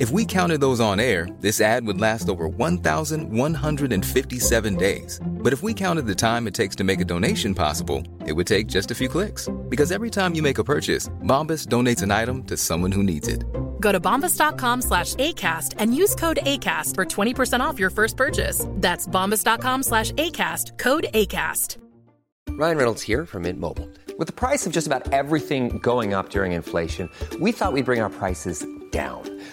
If we counted those on air, this ad would last over 1,157 days. But if we counted the time it takes to make a donation possible, it would take just a few clicks. Because every time you make a purchase, Bombas donates an item to someone who needs it. Go to bombas.com slash ACAST and use code ACAST for 20% off your first purchase. That's bombas.com slash ACAST, code ACAST. Ryan Reynolds here from Mint Mobile. With the price of just about everything going up during inflation, we thought we'd bring our prices down.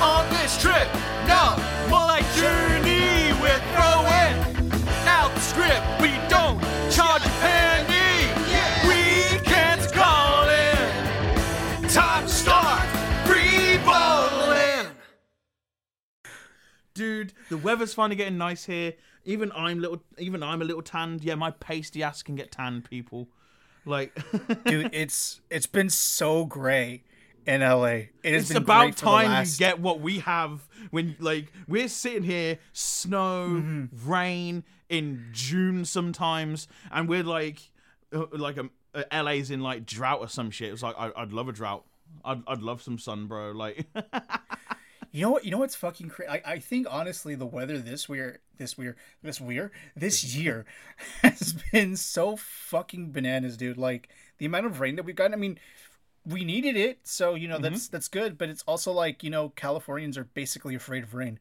On this trip. No, more like journey. We're throwing out the script. We don't charge a penny. Weekends calling. Time to start free balling. Dude, the weather's finally getting nice here. Even I'm little. Even I'm a little tanned. Yeah, my pasty ass can get tanned. People, like, dude, it's it's been so gray in LA. It has about time last- you get what we have when like we're sitting here snow Mm-hmm. rain in june sometimes and we're like uh, like um, uh, la's in like drought or some shit it's like I, i'd love a drought I'd, I'd love some sun bro like You know what? You know what's fucking crazy? I, I think honestly, the weather this year, this year, this year, this year has been so fucking bananas, dude. Like the amount of rain that we've gotten. I mean, we needed it, so you know that's mm-hmm. that's good. But it's also like you know, Californians are basically afraid of rain.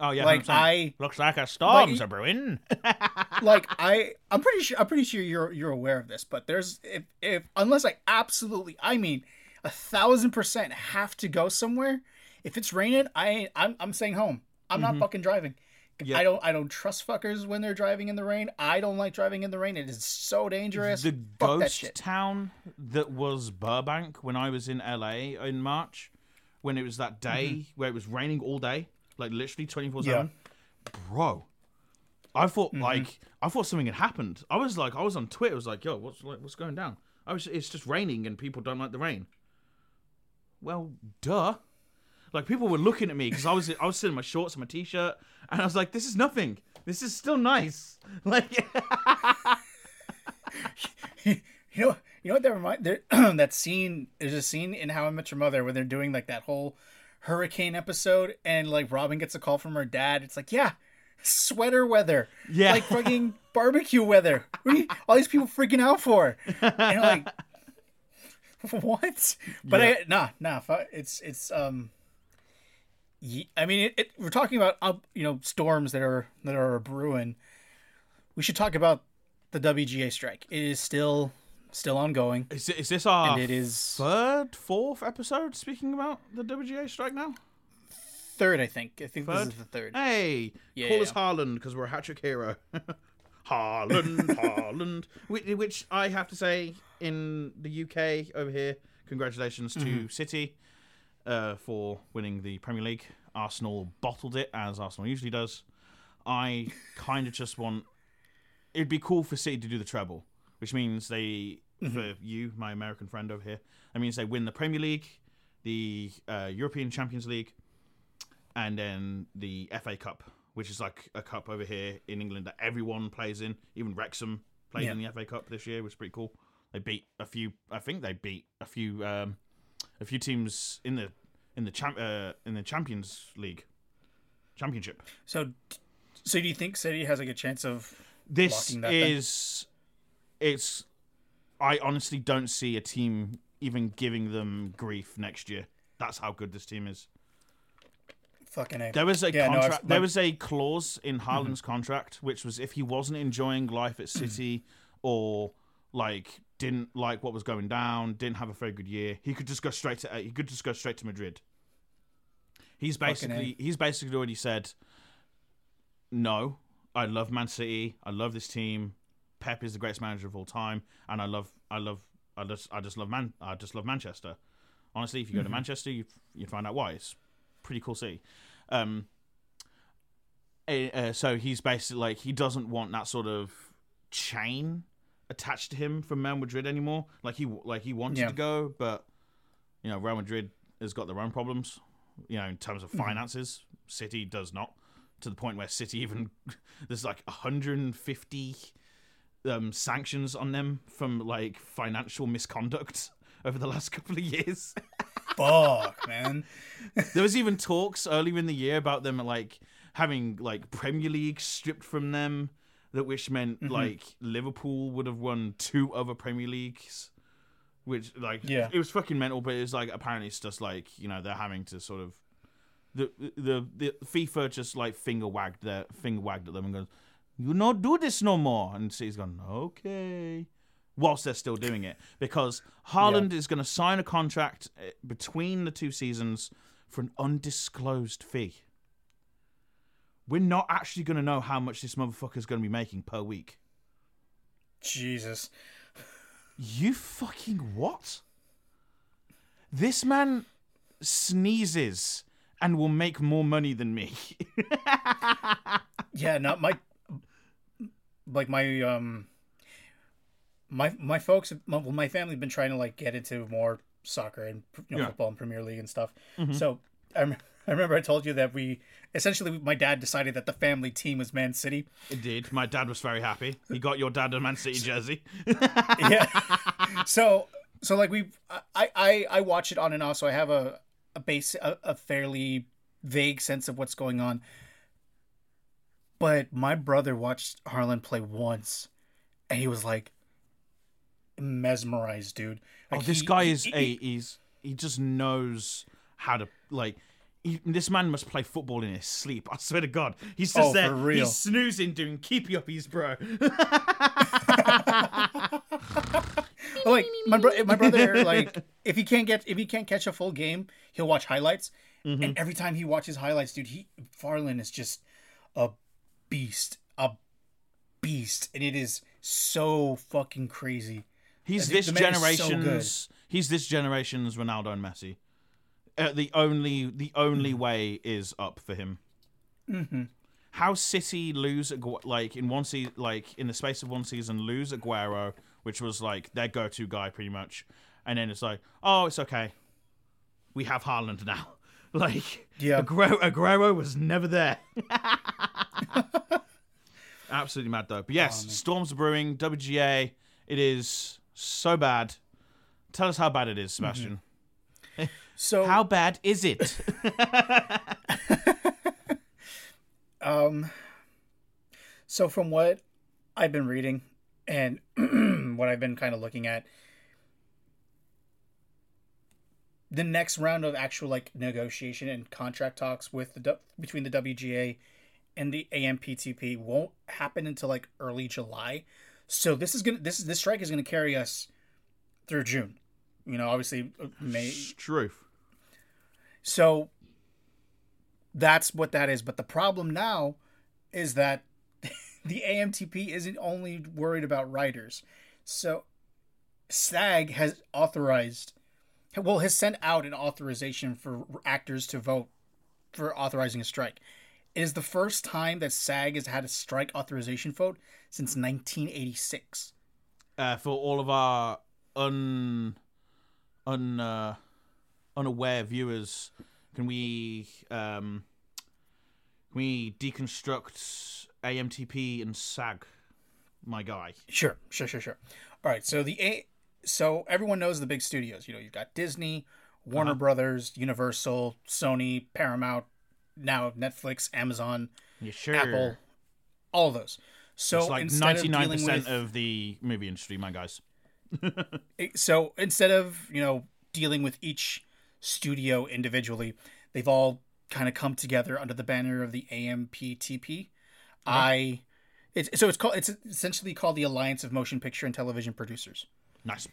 oh yeah Like 100%. I, looks like a storm's like- a brewing like I, I'm pretty sure. I'm pretty sure you're you're aware of this. But there's if if unless I absolutely, I mean, a thousand percent have to go somewhere. If it's raining, I ain't, I'm I'm staying home. I'm not mm-hmm. fucking driving. Yeah. I don't I don't trust fuckers when they're driving in the rain. I don't like driving in the rain. It is so dangerous. the Fuck ghost shit. town that was Burbank when I was in LA in March, when it was that mm-hmm. day where it was raining all day, like literally twenty four seven. Bro, I thought mm-hmm. like I thought something had happened. I was like, I was on Twitter. I was like, yo, what's like, what's going down? I was, it's just raining and people don't like the rain. Well, duh. Like people were looking at me because I was I was sitting in my shorts and my t-shirt, and I was like, this is nothing. This is still nice. Like. you know you know what that remind there that scene there's a scene in How I Met Your Mother where they're doing like that whole hurricane episode and like Robin gets a call from her dad. It's like, yeah, sweater weather. Yeah. Like fucking barbecue weather. What are you, all these people freaking out for? And like what? But Yeah. I nah, nah, it's it's um I mean, it, it, we're talking about you know, storms that are that are brewing. We should talk about the WGA strike. It is still still ongoing. Is, is this our And it is- third, fourth episode speaking about the WGA strike now? Third, I think. I think Third? this is the third. Hey, Yeah, call yeah, us Haaland because we're a hat trick hero. Haaland, Haaland. Which, which I have to say, in the UK over here, congratulations to Mm-hmm. City uh, for winning the Premier League. Arsenal bottled it as Arsenal usually does. I kind of just want. It'd be cool for City to do the treble, which means they, Mm-hmm. for you, my American friend over here, that means they win the Premier League, the uh, European Champions League, and then the FA Cup, which is like a cup over here in England that everyone plays in. Even Wrexham played Yeah. in the FA Cup this year, which was pretty cool. They beat a few. I think they beat a few. Um, a few teams in the in the champ uh, in the Champions League championship. So, so do you think City has like a chance of This locking then? is it's. I honestly don't see a team even giving them grief next year. That's how good this team is. fucking a? There was a Yeah, no, contract. my- there was a clause in Haaland's contract which was if he wasn't enjoying life at City or like didn't like what was going down, didn't have a very good year, he could just go straight to he could just go straight to Madrid. He's basically he's basically already said, no, I love Man City, I love this team. Pep is the greatest manager of all time, and I love I love I just I just love Man I just love Manchester. Honestly, if you go to Manchester, you you'd find out why. It's pretty cool city. Um, uh, so he's basically like he doesn't want that sort of chain attached to him from Real Madrid anymore. Like he like he wanted Yeah. to go, but you know Real Madrid has got their own problems. You know, in terms of finances, City does not. To the point where City even there's like 150 um, sanctions on them from like financial misconduct over the last couple of years. Fuck, man. there was even talks earlier in the year about them like having like Premier League stripped from them, that which meant Mm-hmm. like Liverpool would have won two other Premier Leagues, which like Yeah. it was fucking mental. But it's like apparently it's just like you know they're having to sort of the the the FIFA just like finger wagged their finger wagged at them and goes, "You not do this no more," and City's gone, "Okay." Whilst they're still doing it, because Haaland is going to sign a contract eh, between the two seasons for an undisclosed fee. We're not actually going to know how much this motherfucker's going to be making per week. Jesus. You fucking what? This man sneezes and will make more money than me. Yeah, not my like my um my my folks my, well, my family have been trying to like get into more soccer and you know, Yeah. football and Premier League and stuff. So I, rem- I remember I told you that we essentially my dad decided that the family team was Man City. Indeed, my dad was very happy. He got your dad a Man City jersey. yeah. so so like we I I I watch it on and off, so I have a a base a, a fairly vague sense of what's going on. But my brother watched Haaland play once, and he was like mesmerized, dude. Oh, this he- guy is he- a he's he just knows how to like. He, this man must play football in his sleep. I swear to God, he's just Oh, there. He's snoozing, doing keepy uppies, bro. like my bro- my brother like if he can't get if he can't catch a full game, he'll watch highlights. Mm-hmm. And every time he watches highlights, dude, he Haaland is just a beast, a beast, and it is so fucking crazy. He's this is so generation's. he's this generation's Ronaldo and Messi. Uh, the only the only Mm-hmm. way is up for him. How City lose like in one se- like in the space of one season lose Aguero, which was like their go-to guy pretty much, and then it's like, oh, it's okay, we have Haaland now. Like, Yeah. Aguero, Aguero was never there. Absolutely mad though. But yes, storms are brewing. WGA, it is so bad. Tell us how bad it is, Sebastian. So How bad is it? Um, so from what I've been reading and what I've been kind of looking at, the next round of actual like negotiation and contract talks with the between the WGA and the AMPTP won't happen until like early July. So this is gonna this this strike is gonna carry us through June. You know, obviously uh, May. Truth. So that's what that is. But the problem now is that the AMTP isn't only worried about writers. So SAG has authorized, well, has sent out an authorization for actors to vote for authorizing a strike. It is the first time that SAG has had a strike authorization vote since 1986. Uh, for all of our un, un, uh, unaware viewers, can we um, we deconstruct AMTP and SAG, my guy. Sure, sure, sure, sure. All right, so the A, so everyone knows the big studios. You know, you've got Disney, Warner Uh-huh. Brothers, Universal, Sony, Paramount, now Netflix, Amazon, Yeah, sure. Apple, all of those. So it's like ninety of nine percent of the movie industry, my guys. so instead of you know dealing with each studio individually, they've all kind of come together under the banner of the AMPTP. I, it's so it's called it's essentially called the Alliance of Motion Picture and Television Producers. Nice.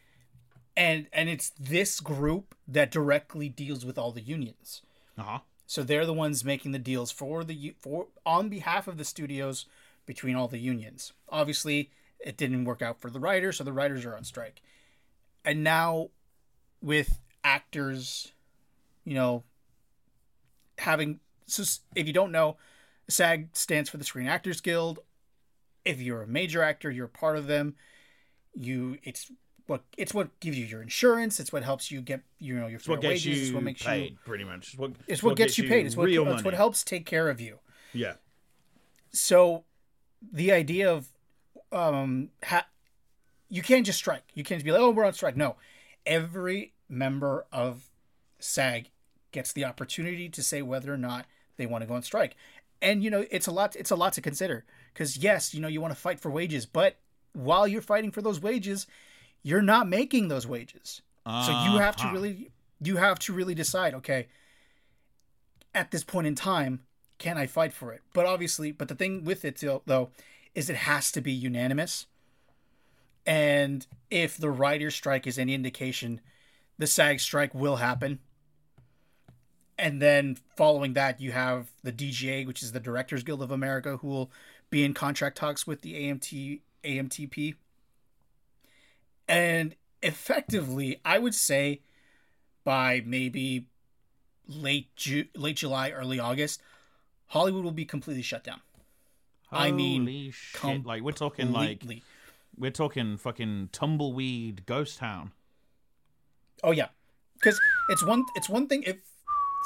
and and it's this group that directly deals with all the unions. Uh huh. So they're the ones making the deals for the for on behalf of the studios between all the unions. Obviously, it didn't work out for the writers, so the writers are on strike. And now with actors, you know, having so if you don't know, SAG stands for the Screen Actors Guild. If you're a major actor, you're part of them. You it's what it's what gives you your insurance. It's what helps you get you know your It's what fair gets wages. you it's what makes paid, you pretty much. It's what, it's what gets you paid. It's what it's what helps take care of you. Yeah. So the idea of um ha- you can't just strike. You can't just be like, "Oh, we're on strike." No. Every member of SAG gets the opportunity to say whether or not they want to go on strike. And you know, it's a lot it's a lot to consider cuz yes, you know, you want to fight for wages, but while you're fighting for those wages, you're not making those wages. So you have to Uh-huh. really you have to really decide, okay, at this point in time, can I fight for it? But obviously, but the thing with it though- though is it has to be unanimous. And if the writer's strike is any indication, the SAG strike will happen. And then following that, you have the DGA, which is the Directors Guild of America, who will be in contract talks with the AMT AMTP. And effectively, I would say by maybe late Ju- late July, early August, Hollywood will be completely shut down. I mean, Holy shit! Like we're talking like we're talking fucking tumbleweed ghost town. Oh yeah, because it's one it's one thing if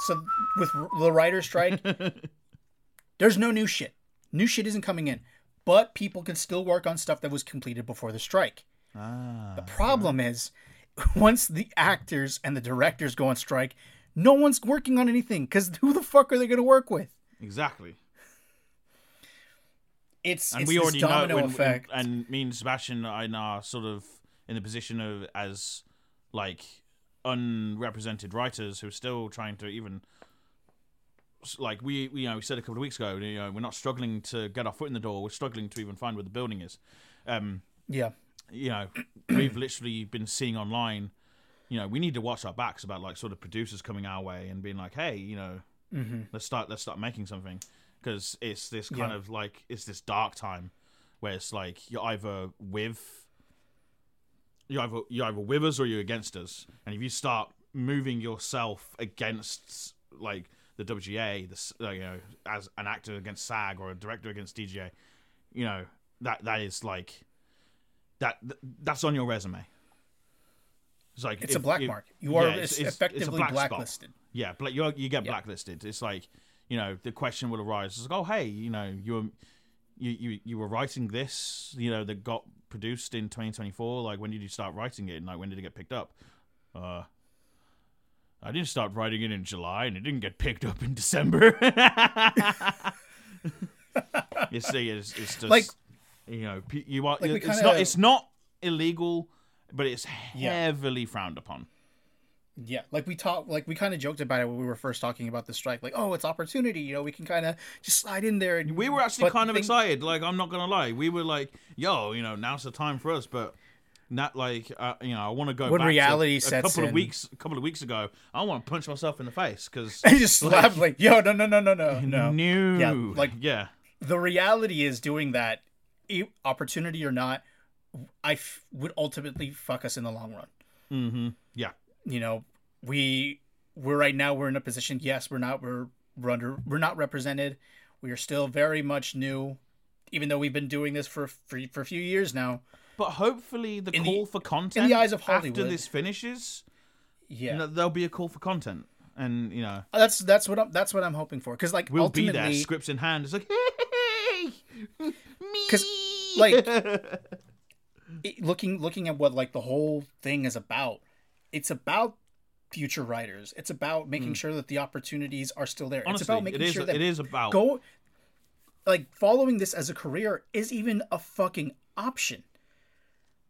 so with the writer's strike, there's no new shit. New shit isn't coming in, but people can still work on stuff that was completed before the strike. Ah. The problem is, once the actors and the directors go on strike, no one's working on anything because who the fuck are they going to work with? Exactly. It's And it's we already know, domino and, effect. and me and Sebastian are in our sort of in the position of as like unrepresented writers who are still trying to even like we, we you know we said a couple of weeks ago you know we're not struggling to get our foot in the door we're struggling to even find where the building is. Um yeah, you know we've literally been seeing online you know we need to watch our backs about like sort of producers coming our way and being like hey you know let's start let's start making something. Because it's this kind Yeah. of like it's this dark time where it's like you're either with you're either you're either with us or you're against us and if you start moving yourself against like the WGA this uh, you know as an actor against SAG or a director against DGA you know that that is like that that's on your resume it's like it's if- a black if- mark. You are yeah, it's- it's- it's a effectively spot. blacklisted. Yeah, but you you get Yeah. blacklisted. It's like you know the question will arise. It's like, oh hey, you know you were you you you were writing this, you know that got produced in 2024. Like when did you start writing it? And like when did it get picked up? Uh, I didn't start writing it in July, and it didn't get picked up in December. you see, it's, it's just Like- you know you are. Like it's kinda- not it's not illegal, but it's Yeah. heavily frowned upon. Yeah, like we talked, like we kind of joked about it when we were first talking about the strike. Like, oh, it's opportunity. You know, we can kind of just slide in there. And, We were actually kind of thing- excited. Like I'm not gonna lie, we were like, "Yo, you know, now's the time for us." But not like, uh, you know, I want to go. When back to reality a sets couple of weeks, a couple of weeks ago, I want to punch myself in the face because And just slap like, yo, no, no, no, no, no, no. no, Yeah, like yeah, the reality is doing that, opportunity or not, I f- would ultimately fuck us in the long run. mm-hmm, You know, we we're right now we're in a position. Yes, we're not we're we're under we're not represented. We are still very much new, even though we've been doing this for for, for a few years now. but hopefully the In the- call for content in the eyes of Hollywood after this finishes, Yeah, there'll be a call for content. and you know uh, That's that's what I'm that's what I'm hoping for. Because like we'll be there, scripts in hand. It's like, hey, me. because like looking looking at what like the whole thing is about it's about future writers. It's about making sure that the opportunities are still there. It's Hmm. About making it is- sure that it is about- go like following this as a career is even a fucking option.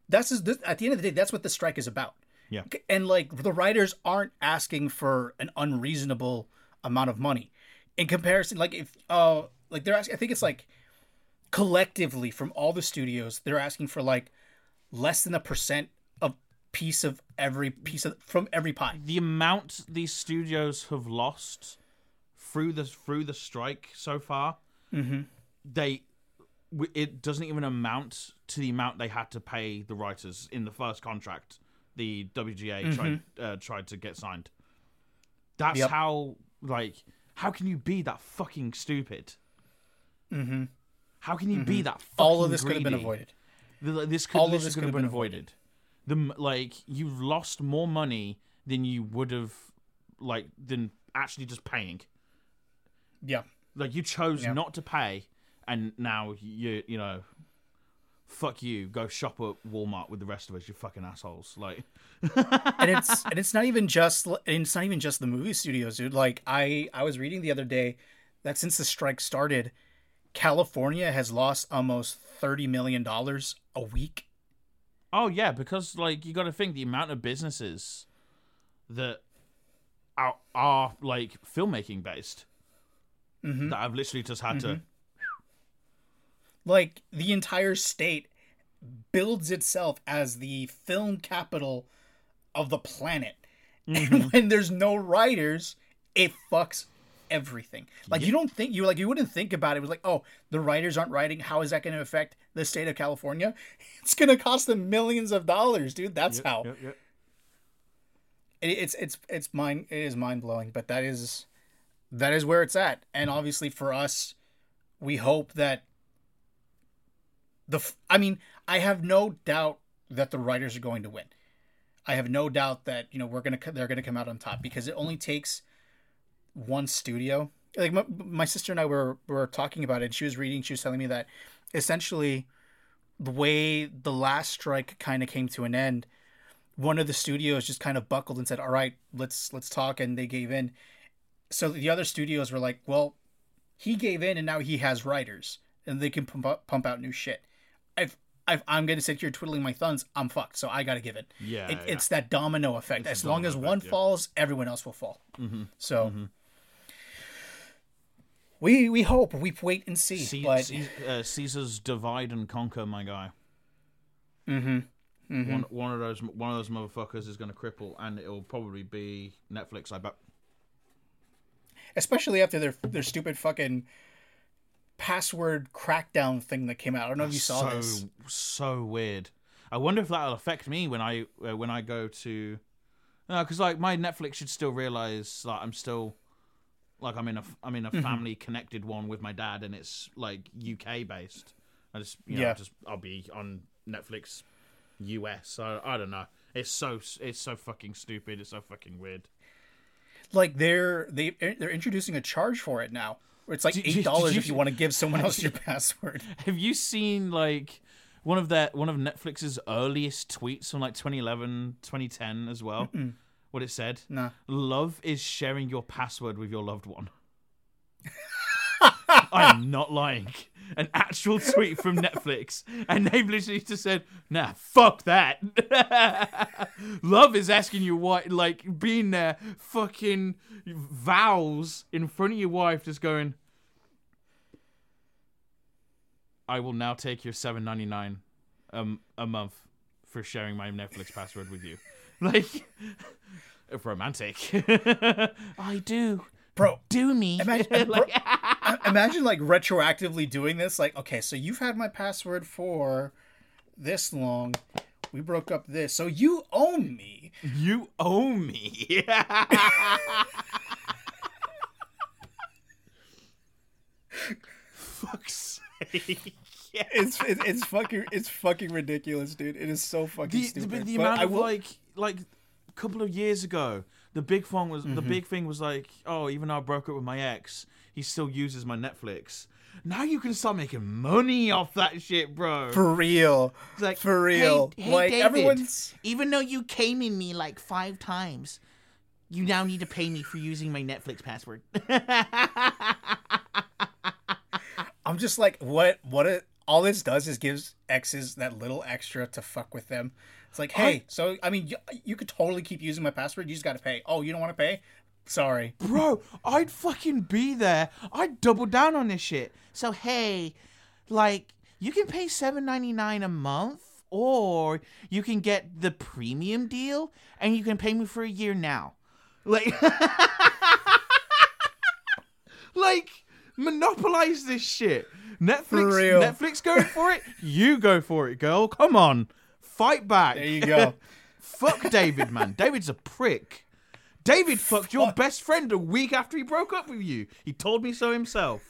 That's just, this, at the end of the day that's what the strike is about. Yeah. and like the writers aren't asking for an unreasonable amount of money. In comparison like if uh like they're asking i think it's like collectively from all the studios they're asking for like less than a percent of piece of every piece of from every pie the amount these studios have lost through the through the strike so far, they it doesn't even amount to the amount they had to pay the writers in the first contract. The WGA tried uh, tried to get signed. That's Yep. how like how can you be that fucking stupid? Mm-hmm. How can you be that fucking all of this could have been avoided This could All of this this could have been avoided. The like you've lost more money than you would have like than actually just paying. yeah Like you chose Yeah. not to pay, and now you you know, fuck you. Go shop at Walmart with the rest of us. You fucking assholes. Like and it's and it's not even just and it's not even just the movie studios dude like i i was reading the other day that since the strike started california has lost almost 30 million dollars a week Oh yeah, because like you got to think the amount of businesses that are, are like filmmaking based Mm-hmm. that I've literally just had to. like the entire state builds itself as the film capital of the planet and when there's no writers it fucks everything. Like you don't think you like you wouldn't think about it. it was like oh the writers aren't writing. How is that going to affect the state of california? It's going to cost them millions of dollars dude. That's how. Yep, yep. it, it's it's it's mind it is mind blowing, but that is that is where it's at, and obviously for us, we hope that the I mean I have no doubt that the writers are going to win. I have no doubt that you know we're gonna they're gonna come out on top because it only takes one studio. Like my, my sister and I were were talking about it. And she was reading. She was telling me that essentially the way the last strike kind of came to an end one of the studios just kind of buckled and said, "All right, let's let's talk," and they gave in. So the other studios were like, "Well, he gave in, and now he has writers, and they can pump out, pump out new shit." I've, I've I'm gonna sit here twiddling my thumbs. I'm fucked, so I gotta give in. Yeah, it, yeah. it's that domino effect. It's as long as one yeah. falls, everyone else will fall. Mm-hmm. So. We, we hope we wait and see, but uh, Caesar's divide and conquer, my guy. Mm-hmm. One, one of those one of those motherfuckers is going to cripple, and it'll probably be Netflix. I bet. especially after their their stupid fucking password crackdown thing that came out. I don't know if you saw so this. so weird. I wonder if that'll affect me when I uh, when I go to, No, because like my Netflix should still realize that I'm still like I'm in a I'm in a Mm-hmm. family connected one with my dad, and it's like UK based. I just you know, Yeah. just I'll be on Netflix US. So I don't know. It's so it's so fucking stupid. It's so fucking weird. Like they're they they're introducing a charge for it now. It's like eight dollars if you- want to give someone else your password. Have you seen like one of their one of Netflix's earliest tweets from like 2011, 2010 as well? What it said? Nah. Love is sharing your password with your loved one. I am not lying. An actual tweet from Netflix, and they've literally just said, "Nah, fuck that." Love is asking you what, like, being there, fucking vows in front of your wife, just going, I will now take your seven ninety nine um a month for sharing my Netflix password with you. Like romantic. I do. Bro, Do me. Imagine, Like- bro, imagine like retroactively doing this. Like, okay, so you've had my password for this long. We broke up this, so you own me. you owe me. Fuck's sake. Yeah. It's it, it's fucking it's fucking ridiculous, dude. It is so fucking the, stupid. the, the But amount I of will- like like a couple of years ago the big thing was the Mm-hmm. big thing was like, oh, even though I broke up with my ex, he still uses my Netflix. Now you can start making money off that shit, bro. For real. It's like, For real. Hey, hey, like David, everyone's even though you came in me like five times, you now need to pay me for using my Netflix password. I'm just like, what? What? It, all this does is gives exes that little extra to fuck with them. It's like, hey, so I mean, you, you could totally keep using my password. You just got to pay. Oh, you don't want to pay? Sorry. Bro, I'd fucking be there. I'd double down on this shit. So hey, like you can pay seven ninety nine a month, or you can get the premium deal, and you can pay me for a year now. Like, like monopolize this shit. Netflix. Netflix going for it. You go for it, girl. Come on, fight back. There you go. Fuck David, man. David's a prick. David fucked your best friend a week after he broke up with you. He told me so himself.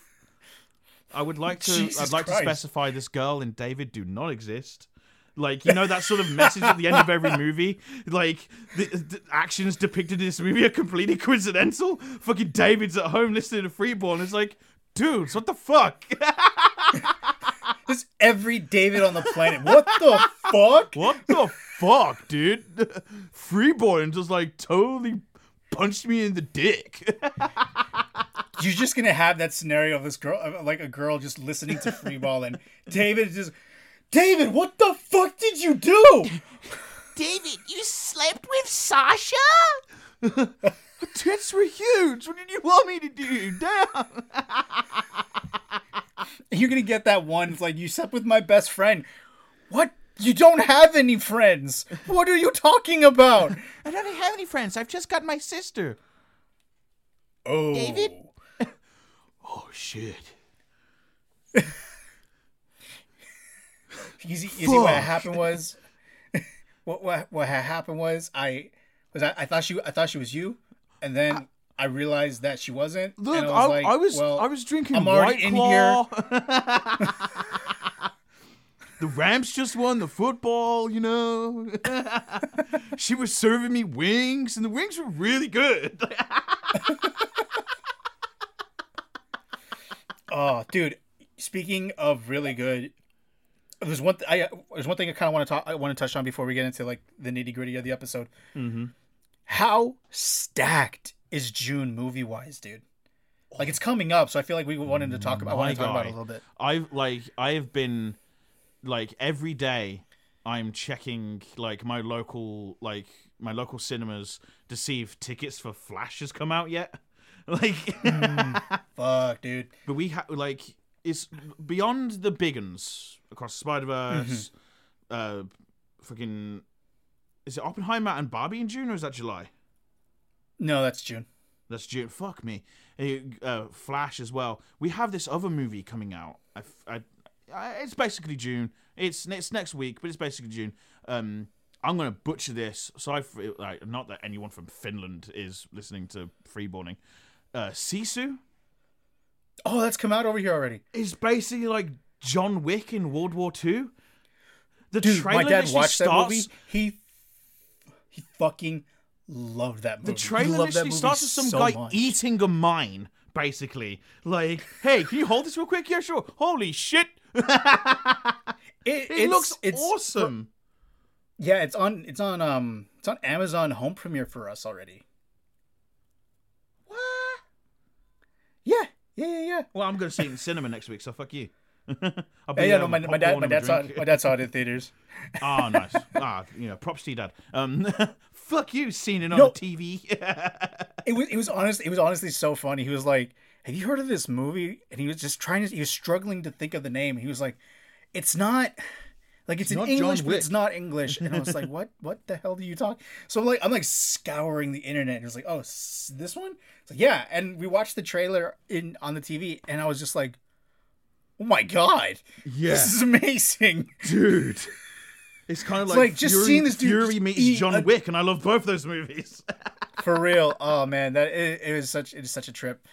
I would like to. Jesus I'd like Christ. to specify this girl and David do not exist. Like you know that sort of message at the end of every movie. Like the, the actions depicted in this movie are completely coincidental. Fucking David's at home listening to Freeball and it's like, dudes, what the fuck? There's every David on the planet. What the fuck? What the fuck, dude? Freeborn just like totally punched me in the dick. You're just gonna have that scenario of this girl, like a girl just listening to Freeball, and David just, David, what the fuck did you do? David, you slept with Sasha? Her tits were huge. What did you want me to do? Damn. You're gonna get that one. It's like you slept with my best friend. What? You don't have any friends. What are you talking about? I don't have any friends. I've just got my sister. Oh, David? Oh shit. Easy, easy. What happened was, what what what happened was I was I, I thought she I thought she was you, and then I, realized that she wasn't. Look, I, I was like, I was well, I was drinking I'm White already in Claw. the Rams just won the football, you know. she was serving me wings, and the wings were really good. Oh, dude. Speaking of really good, there's one. Th- I there's one thing I kind of want to talk. I want to touch on before we get into like the nitty gritty of the episode. Mm-hmm. How stacked is June movie wise, dude? Like it's coming up, so I feel like we wanted to talk about. I want to talk about it a little bit. I've like I have been like every day I'm checking like my local like my local cinemas to see if tickets for Flash has come out yet. Like Fuck, dude. but we have like it's beyond the big uns across Spider Verse, uh freaking is it Oppenheimer and Barbie in June or is that July? No, that's June. That's June. Fuck me. Uh, Flash as well. We have this other movie coming out. I, I- I- it's basically June. It's it's next week, but it's basically June. Um, I'm gonna butcher this. So I like not that anyone from Finland is listening to Freeborning. Uh, Sisu Oh, that's come out over here already. is basically like John Wick in World War Two. The Dude, trailer my dad watched that movie. He he fucking loved that movie. The trailer literally starts with some so guy much. eating a mine, basically. Like, hey, can you hold this real quick? Yeah, sure. Holy shit! It, It looks it's- awesome. Yeah, it's on it's on um it's on Amazon Home Premiere for us already. What? Yeah, yeah, yeah, yeah. Well, I'm going to see it in cinema next week, so fuck you. Yeah, no, my, my dad, my dad saw, drink. my dad saw it in theaters. Ah, nice. Ah, you know, props to you, dad. Um, fuck you, seeing it on No. TV. It was, it was honest, it was honestly so funny. He was like, "Have you heard of this movie?" And he was just trying to, he was struggling to think of the name. He was like, "It's not." Like it's, in English, but it's not English, and I was like, "What? What the hell do you talk?" So I'm like, I'm like scouring the internet. And it was like, "Oh, s- this one?" It's like, "Yeah." And we watched the trailer in on the TV, and I was just like, "Oh my god, yeah, this is amazing!" dude. It's kind of It's like, like just Fury, seeing this dude Fury meets John a- Wick, and I love both those movies. For real. Oh man, that it, it was such it is such a trip.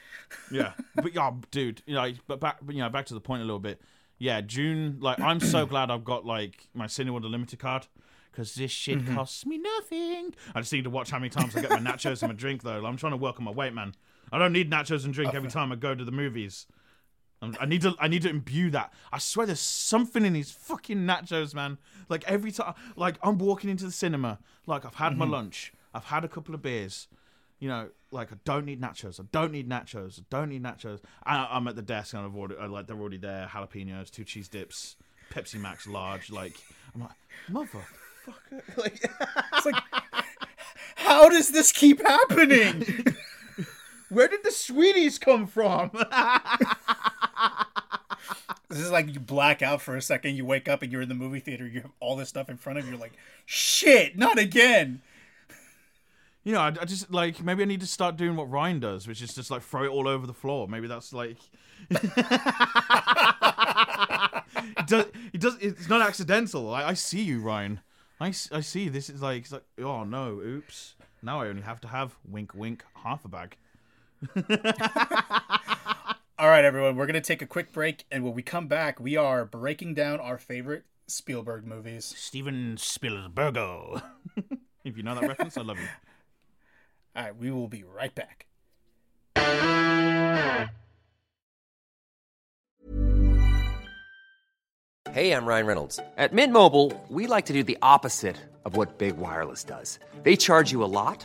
Yeah, but yeah, dude, you know, but back, but, you know, back to the point a little bit. Yeah, June. Like, I'm so glad I've got like my Cineworld Unlimited card because this shit Mm-hmm. costs me nothing. I just need to watch how many times I get my nachos and my drink though. I'm trying to work on my weight, man. I don't need nachos and drink every time I go to the movies. I'm- need to I need to imbue that. I swear there's something in these fucking nachos, man. Like every time like I'm walking into the cinema, like I've had my lunch, I've had a couple of beers. You know, like I don't need nachos. I don't need nachos. I don't need nachos. I, I'm at the desk and I've ordered uh, like they're already there. Jalapenos, two cheese dips, Pepsi Max large. Like I'm like motherfucker. Like It's like, how does this keep happening? where did the sweeties come from? This is like you black out for a second, you wake up and you're in the movie theater, you have all this stuff in front of you, like, shit, not again. You know, I, I just like maybe I need to start doing what Ryan does, which is just like throw it all over the floor. Maybe that's like. it does. It does. It's not accidental. I, I see you, Ryan. I see. This is like, it's like. Oh no! Oops. Now I only have to have wink, wink, half a bag. All right, everyone, we're going to take a quick break, and when we come back, we are breaking down our favorite Spielberg movies. Steven Spielberg. if you know that reference, I love you. All right, we will be right back. Hey, I'm Ryan Reynolds. At Mint Mobile, we like to do the opposite of what Big Wireless does. They charge you a lot,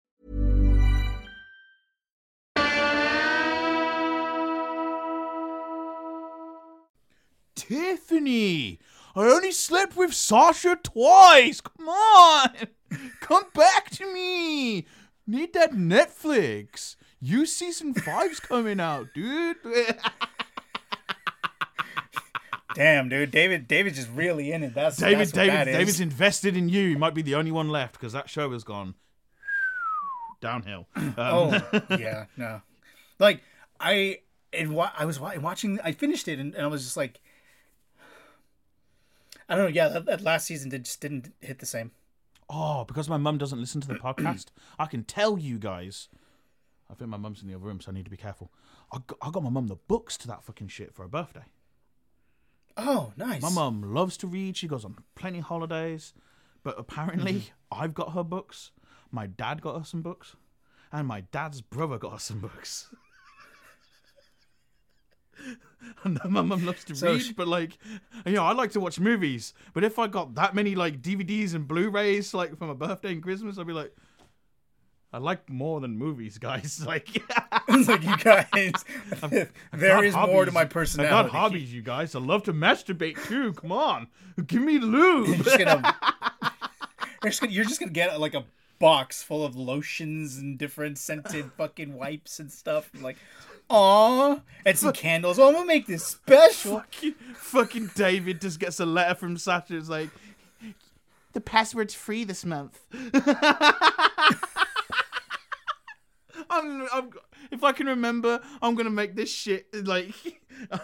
Tiffany, I only slept with Sasha twice. Come on, come back to me. Need that Netflix. You season five's coming out, dude. Damn, dude, David, David's just really in it. That's David, that's David, that. David's invested in you. You might be the only one left because that show has gone downhill. Um, Oh, yeah, no. Like I and wa- I was wa- watching. I finished it, and, and I was just like, I don't know. Yeah, that, that last season did, just didn't hit the same. Oh, because my mum doesn't listen to the podcast, I can tell you guys. I think my mum's in the other room, so I need to be careful. I got, I got my mum the books to that fucking shit for her birthday. Oh, nice. My mum loves to read. She goes on plenty of holidays. But apparently, Mm-hmm. I've got her books. My dad got her some books. And my dad's brother got her some books. I my mum loves to So read, she- but like, you know, I like to watch movies. But if I got that many like DVDs and Blu-rays like for my birthday and Christmas, I'd be like, I like more than movies, guys. Like, It's like you guys. there is is more to hobbies. my I personality. got hobbies, you guys. I love to masturbate too. Come on, give me lube. You're just gonna, you're just gonna, you're just gonna get like a box full of lotions and different scented fucking wipes and stuff. Like, aw, and some candles. Oh, I'm gonna make this special. fucking, fucking David just gets a letter from Sasha. It's like, the password's free this month. I'm, I'm, if I can remember, I'm gonna make this shit like.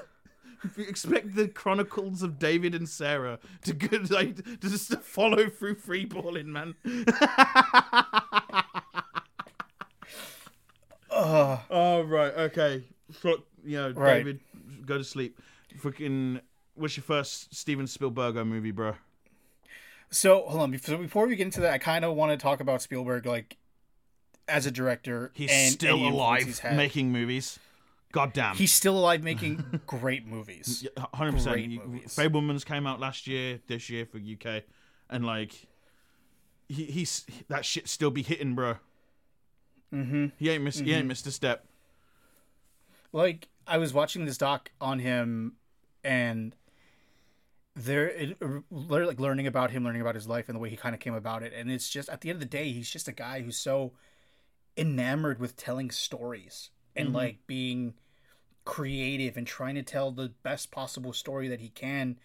expect the Chronicles of David and Sarah to go, like to just to follow through free balling, man. Oh right, okay. Fuck, you know, Right. David, go to sleep. Fucking, what's your first Steven Spielberg movie, bro? So hold on. So before we get into that, I kind of want to talk about Spielberg, like as a director. He's and still any influence alive he's had. making movies. God damn. He's still alive making great movies. hundred percent. great movies. Fabelmans came out last year, this year for UK, and like, he, he's that shit still be hitting, bro. Mm-hmm. He ain't missed. He ain't missed a step. like I was watching this doc on him, and there, it, like learning about him, learning about his life, and the way he kind of came about it. And it's just at the end of the day, he's just a guy who's so enamored with telling stories and like being creative and trying to tell the best possible story that he can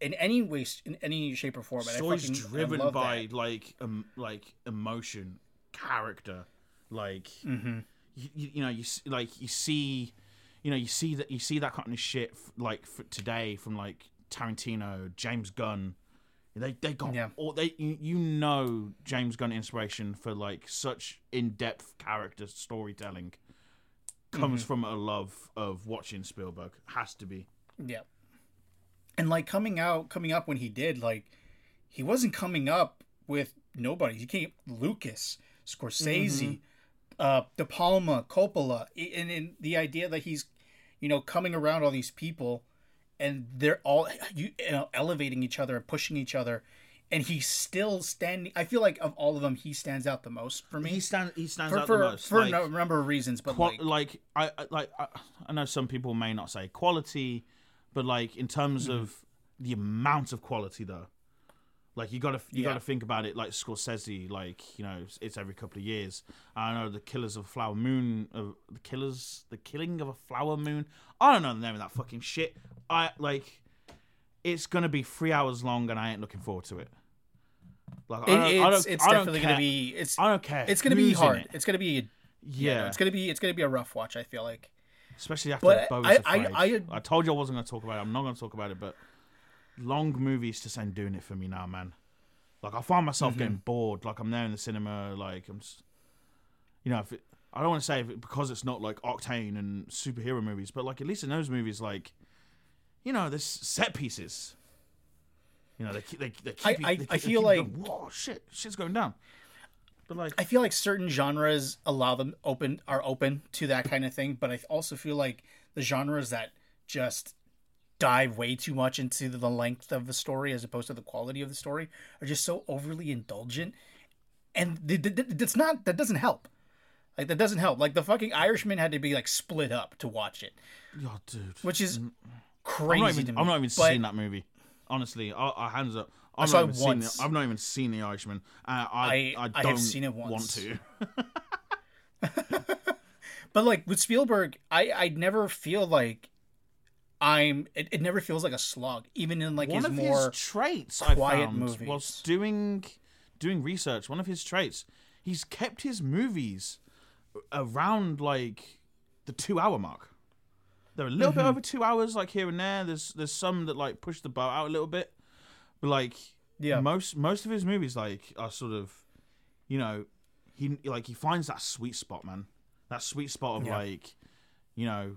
in any way, in any shape or form. And fucking- I driven by that. like um, like emotion, character, like Mm-hmm. you, you, know you like you see, you know you see that you see that kind of shit f- like today from like Tarantino, James Gunn. They they got Yeah. all they you, you know James Gunn inspiration for like such in depth character storytelling Mm-hmm. comes from a love of watching Spielberg. Has to be. Yeah. And like coming out, coming up when he did, like he wasn't coming up with nobody. He came Lucas, Scorsese, uh, De Palma, Coppola, and, and the idea that he's, you know, coming around all these people, and they're all you, you know, elevating each other and pushing each other, and he's still standing. I feel like of all of them, he stands out the most for me. He stands he stands for out for, the most. for like- a number of reasons, but Qual- like, like, I I- like I, I know some people may not say quality, but like in terms Mm-hmm. of the amount of quality though, like you gotta you Yeah. gotta think about it like Scorsese, like you know it's, every couple of years. I don't know the Killers of Flower Moon, uh, the Killers, the Killing of a Flower Moon. I don't know the name of that fucking shit. I like, it's gonna be three hours long, and I ain't looking forward to it. Like I don't, I it's don't, it's I don't definitely care. gonna be it's I don't care. it's gonna be hard. it. It's gonna be Yeah, it's gonna be it's gonna be a rough watch. I feel like. Especially after But Bo I- is I- I- told you I wasn't going to talk about it. I'm not going to talk about it, but long movies just ain't doing it for me now, man. Like I find myself getting Mm-hmm. bored. Like I'm there in the cinema. Like I'm, just, you know, if it, I don't want to say if it, because it's not like Octane and superhero movies, but like at least in those movies, like you know, there's set pieces. You know, they keep they they keep. I- I- they keep- I feel like- going, whoa, shit, shit's going down. But like, I feel like certain genres allow them open are open to that kind of thing, but I also feel like the genres that just dive way too much into the length of the story as opposed to the quality of the story are just so overly indulgent, and th- th- th- that's not that doesn't help. Like that doesn't help. Like the fucking Irishman had to be like split up to watch it, oh, dude, which is I'm crazy not even, to me. I'm not even seen that movie. Honestly, I, I hands up. I've saw not it even seen once. it. I've not even seen The Irishman. Uh, I, I- I, I don't have seen it want to. But like with Spielberg, I I never feel like I'm. It, it never feels like a slog, even in like one his of more. his traits I quiet found movies. whilst doing doing research. One of his traits, he's kept his movies around like the two hour mark. They're a little Mm-hmm. bit over two hours, like here and there. There's there's some that like push the boat out a little bit, but like Yeah. most most of his movies like are sort of, you know, he like he finds that sweet spot, man. That sweet spot of Yeah. like, you know,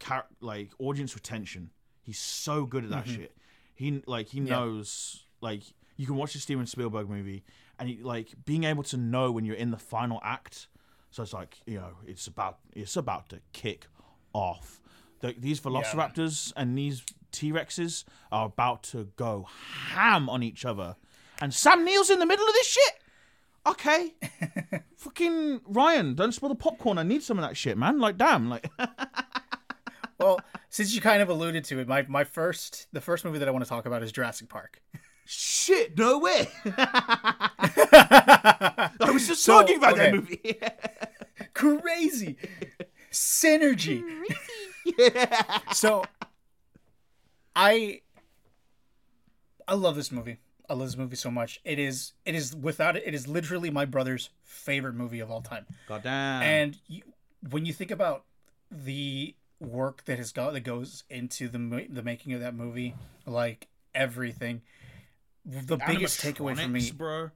char- like audience retention. He's so good at that Mm-hmm. shit. He like he knows like you can watch a Steven Spielberg movie and he, like being able to know when you're in the final act. So it's like you know it's about it's about to kick off. The, these Velociraptors and these T Rexes are about to go ham on each other, and Sam Neill's in the middle of this shit. Okay, fucking Ryan, don't spill the popcorn. I need some of that shit, man. Like, damn, like. well, since you kind of alluded to it, my my first the first movie that I want to talk about is Jurassic Park. Shit, no way. I was just So, talking about that movie. Crazy synergy. So, I I love this movie. I love this movie so much. It is it is without it. It is literally my brother's favorite movie of all time. God damn. And you, when you think about the work that has got that goes into the the making of that movie, like everything, the biggest takeaway for me, bro.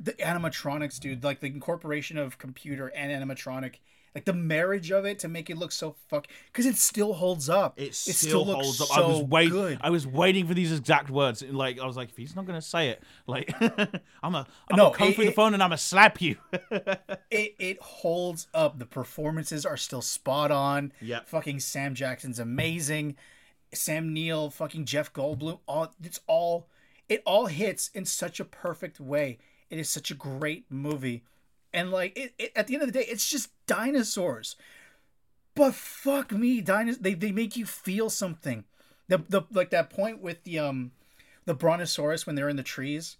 the animatronics, dude, like the incorporation of computer and animatronic, like the marriage of it to make it look so fuck, because it still holds up. It still, looks holds up. So I was waiting. Good. I was waiting for these exact words. And, Like I was like, if he's not gonna say it, like I'm a, I'm No, gonna come it- through the phone and I'm gonna slap you. it it holds up. The performances are still spot on. Yeah, Fucking Sam Jackson's amazing. Sam Neill, fucking Jeff Goldblum. All it's all it all hits in such a perfect way. It is such a great movie. And like it, it, at the end of the day, it's just dinosaurs. But fuck me, dinos they they make you feel something. The the like that point with the um the brontosaurus when they're in the trees.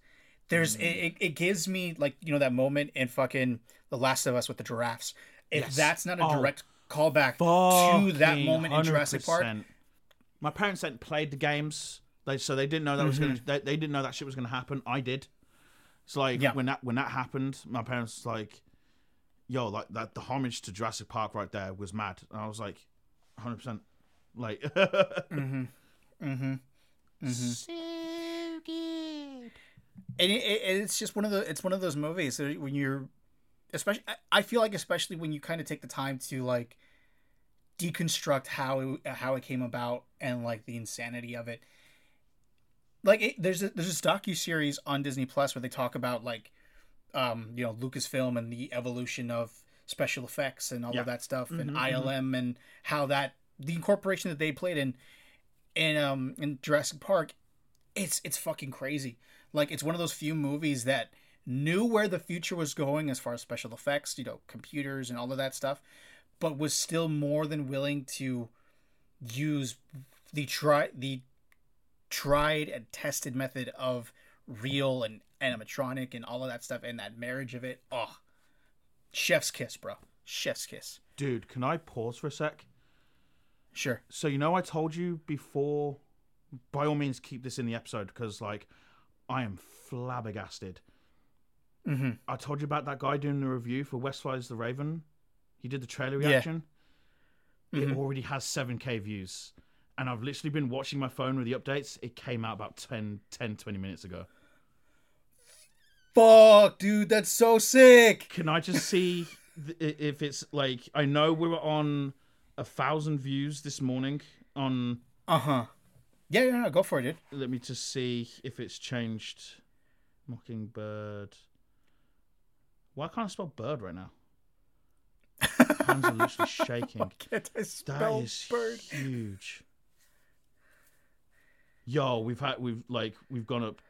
There's it, it, it gives me like you know that moment in fucking The Last of Us with the giraffes. If Yes. that's not a Oh, direct callback to that moment in Jurassic Park, My parents hadn't played the games, they so they didn't know that was gonna. Mm-hmm. They, they didn't know that shit was gonna happen. I did. It's like Yeah. when that when that happened, my parents was like, "Yo, like that the homage to Jurassic Park right there was mad," and I was like, "100 percent." Like, Mm-hmm. and it, it, it's just one of the it's one of those movies that when you're especially I- I feel like especially when you kind of take the time to like deconstruct how it, how it came about and like the insanity of it like it, there's a there's this docu series on Disney Plus where they talk about like um you know Lucasfilm and the evolution of special effects and all Yeah. of that stuff and Mhm, ILM and how that the incorporation that they played in in um in Jurassic Park it's it's fucking crazy. Like it's one of those few movies that knew where the future was going as far as special effects, you know, computers and all of that stuff, but was still more than willing to use the try the tried and tested method of real and animatronic and all of that stuff and that marriage of it. Oh, chef's kiss, bro. Chef's kiss. dude, can I pause for a sec? Sure. So you know, I told you before. By all means, keep this in the episode because, like, I am flabbergasted. Mm-hmm. I told you about that guy doing the review for West Flies the Raven. He did the trailer Yeah. reaction. Mhm. It already has 7k views. And I've literally been watching my phone with the updates. It came out about 10, 10 20 minutes ago. Fuck, dude, that's so sick. Can I just see th- if it's like. I know we were on a thousand views this morning on. Uh huh. Yeah, yeah, no, go for it, dude. Let me just see if it's changed. Mockingbird. Why can't I spell bird right now? Hands are literally shaking. Can't I That spell is bird? huge. Yo, we've had we've like we've gone up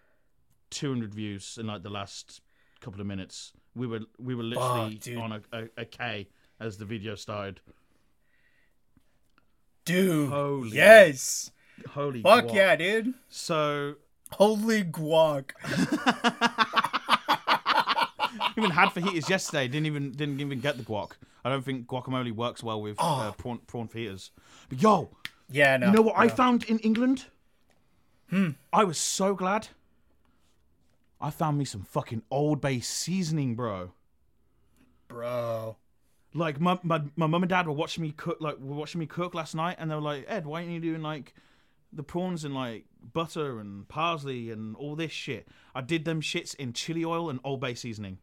200 views in like the last couple of minutes. We were we were literally dude. on a, a, a K as the video started. Dude. Holy yes. Holy Fuck guac. yeah, dude. So Holy guac. even had fajitas yesterday. Didn't even didn't even get the guac. I don't think guacamole works well with uh, prawn prawn fajitas. But yo, Yeah, no. you know what I found in England? Hmm. I was so glad. I found me some fucking Old Bay seasoning, bro. Bro. Like my my my mum and dad were watching me cook. Like were watching me cook last night, and they were like, "Ed, why aren't you doing like the prawns in like butter and parsley and all this shit?" I did them shits in chili oil and Old Bay seasoning.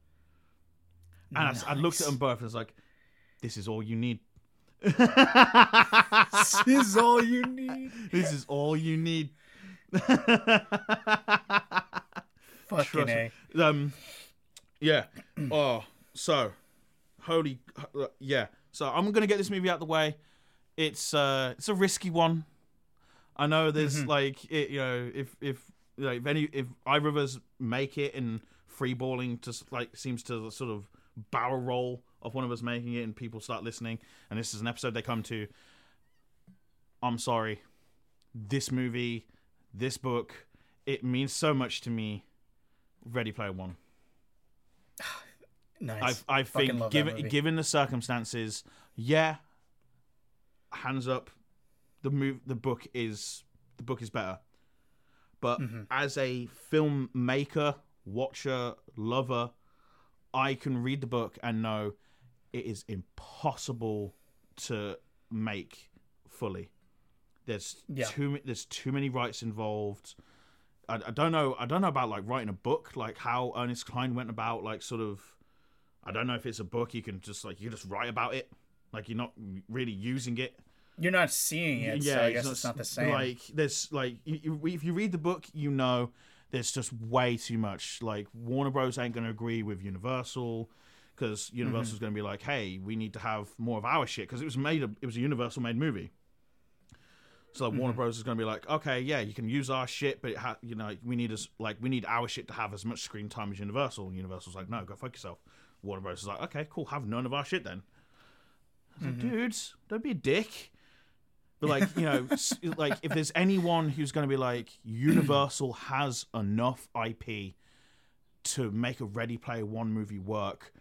And I looked at them both and was like, "This is all you need. This is all you need. This is all you need." Fucking A. Um, yeah. Oh, so holy, yeah. So I'm gonna get this movie out the way. It's uh, it's a risky one. I know there's like it, you know, if if like if any if either of us make it and freeballing just like seems to sort of barrel roll of one of us making it and people start listening and this is an episode they come to. I'm sorry. This movie, this book, it means so much to me. Ready Player One. Nice. I I think given given the circumstances, yeah, hands up, the move the book is the book is better. But Mm-hmm. as a filmmaker, watcher, lover, I can read the book and know it is impossible to make fully. There's Yeah. too there's too many rights involved. I, I don't know. I don't know about like writing a book, like how Ernest Cline went about, like sort of. I don't know if it's a book you can just like you just write about it, like you're not really using it. You're not seeing it, so I guess it's not the same. Like there's like you, you, if you read the book, you know there's just way too much. Like Warner Bros ain't gonna agree with Universal because Universal's Mm-hmm. gonna be like, hey, we need to have more of our shit because it was made a, it was a Universal made movie. So like, Mm-hmm. Warner Bros is gonna be like, okay, yeah, you can use our shit, but it ha- you know we need us like we need our shit to have as much screen time as Universal. And Universal's like, no, go fuck yourself. Warner Bros. is like, okay, cool, have none of our shit then. I was like, dudes, don't be a dick. But like, you know, like if there's anyone who's going to be like, Universal has enough IP to make a Ready Player One movie work,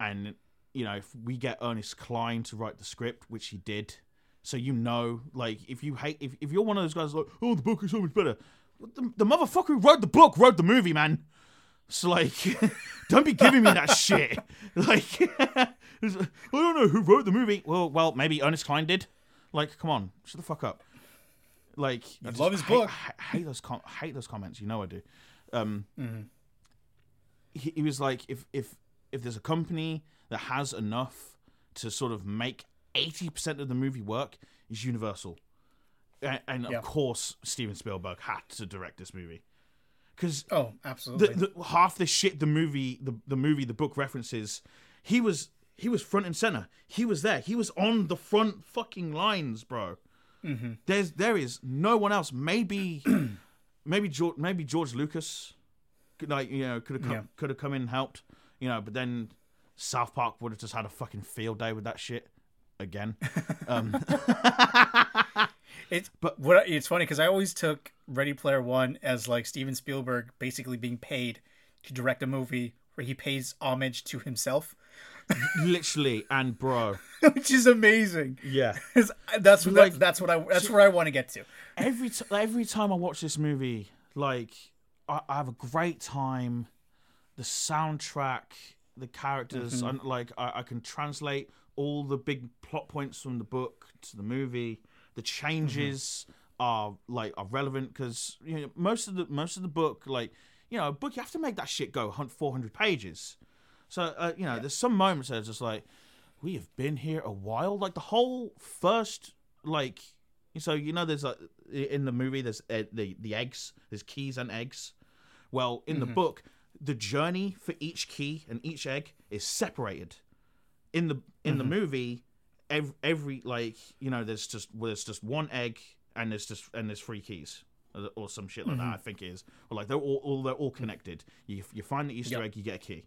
and you know, if we get Ernest Cline to write the script, which he did, so you know, like, if you hate, if, if you're one of those guys like, oh, the book is so much better, the, the motherfucker who wrote the book wrote the movie, man. So like, don't be giving me that shit. Like, I don't know who wrote the movie. Well, well, maybe Ernest Cline did. Like, come on, shut the fuck up. Like, I love his hate, book. I hate those com- hate those comments. You know I do. Um, Mm-hmm. he, he was like, if if if there's a company that has enough to sort of make eighty percent of the movie work, is Universal, and, and Yeah. of course Steven Spielberg had to direct this movie. Because Oh, absolutely. the, the, half the shit the movie the, the movie the book references he was he was front and center. He was there. He was on the front fucking lines bro. Mm-hmm. There's there is no one else. Maybe maybe george maybe george lucas could, like you know could have come, Yeah. could have come in and helped you know but then south park would have just had a fucking field day with that shit again um It's but what it's funny because I always took Ready Player One as like Steven Spielberg basically being paid to direct a movie where he pays homage to himself, literally and bro which is amazing. Yeah, That's what Like- that's, that's what I that's where I want to get to. every t- every time I watch this movie, like I, I have a great time. The soundtrack, the characters, Mm-hmm. and like I, I can translate all the big plot points from the book to the movie. The changes are like are relevant because you know most of the most of the book, like you know, a book you have to make that shit go hunt four hundred pages. So uh, you know, there's some moments that are just like we have been here a while. Like the whole first like so you know there's like in the movie there's uh, the the eggs there's keys and eggs well in the book the journey for each key and each egg is separated in the in the mm-hmm. movie every, every like you know there's just well, there's just one egg and there's just and there's three keys or- or some shit like that mm-hmm. i think it is. Or like they're all, all they're all connected. You you find the easter Yep. egg you get a key.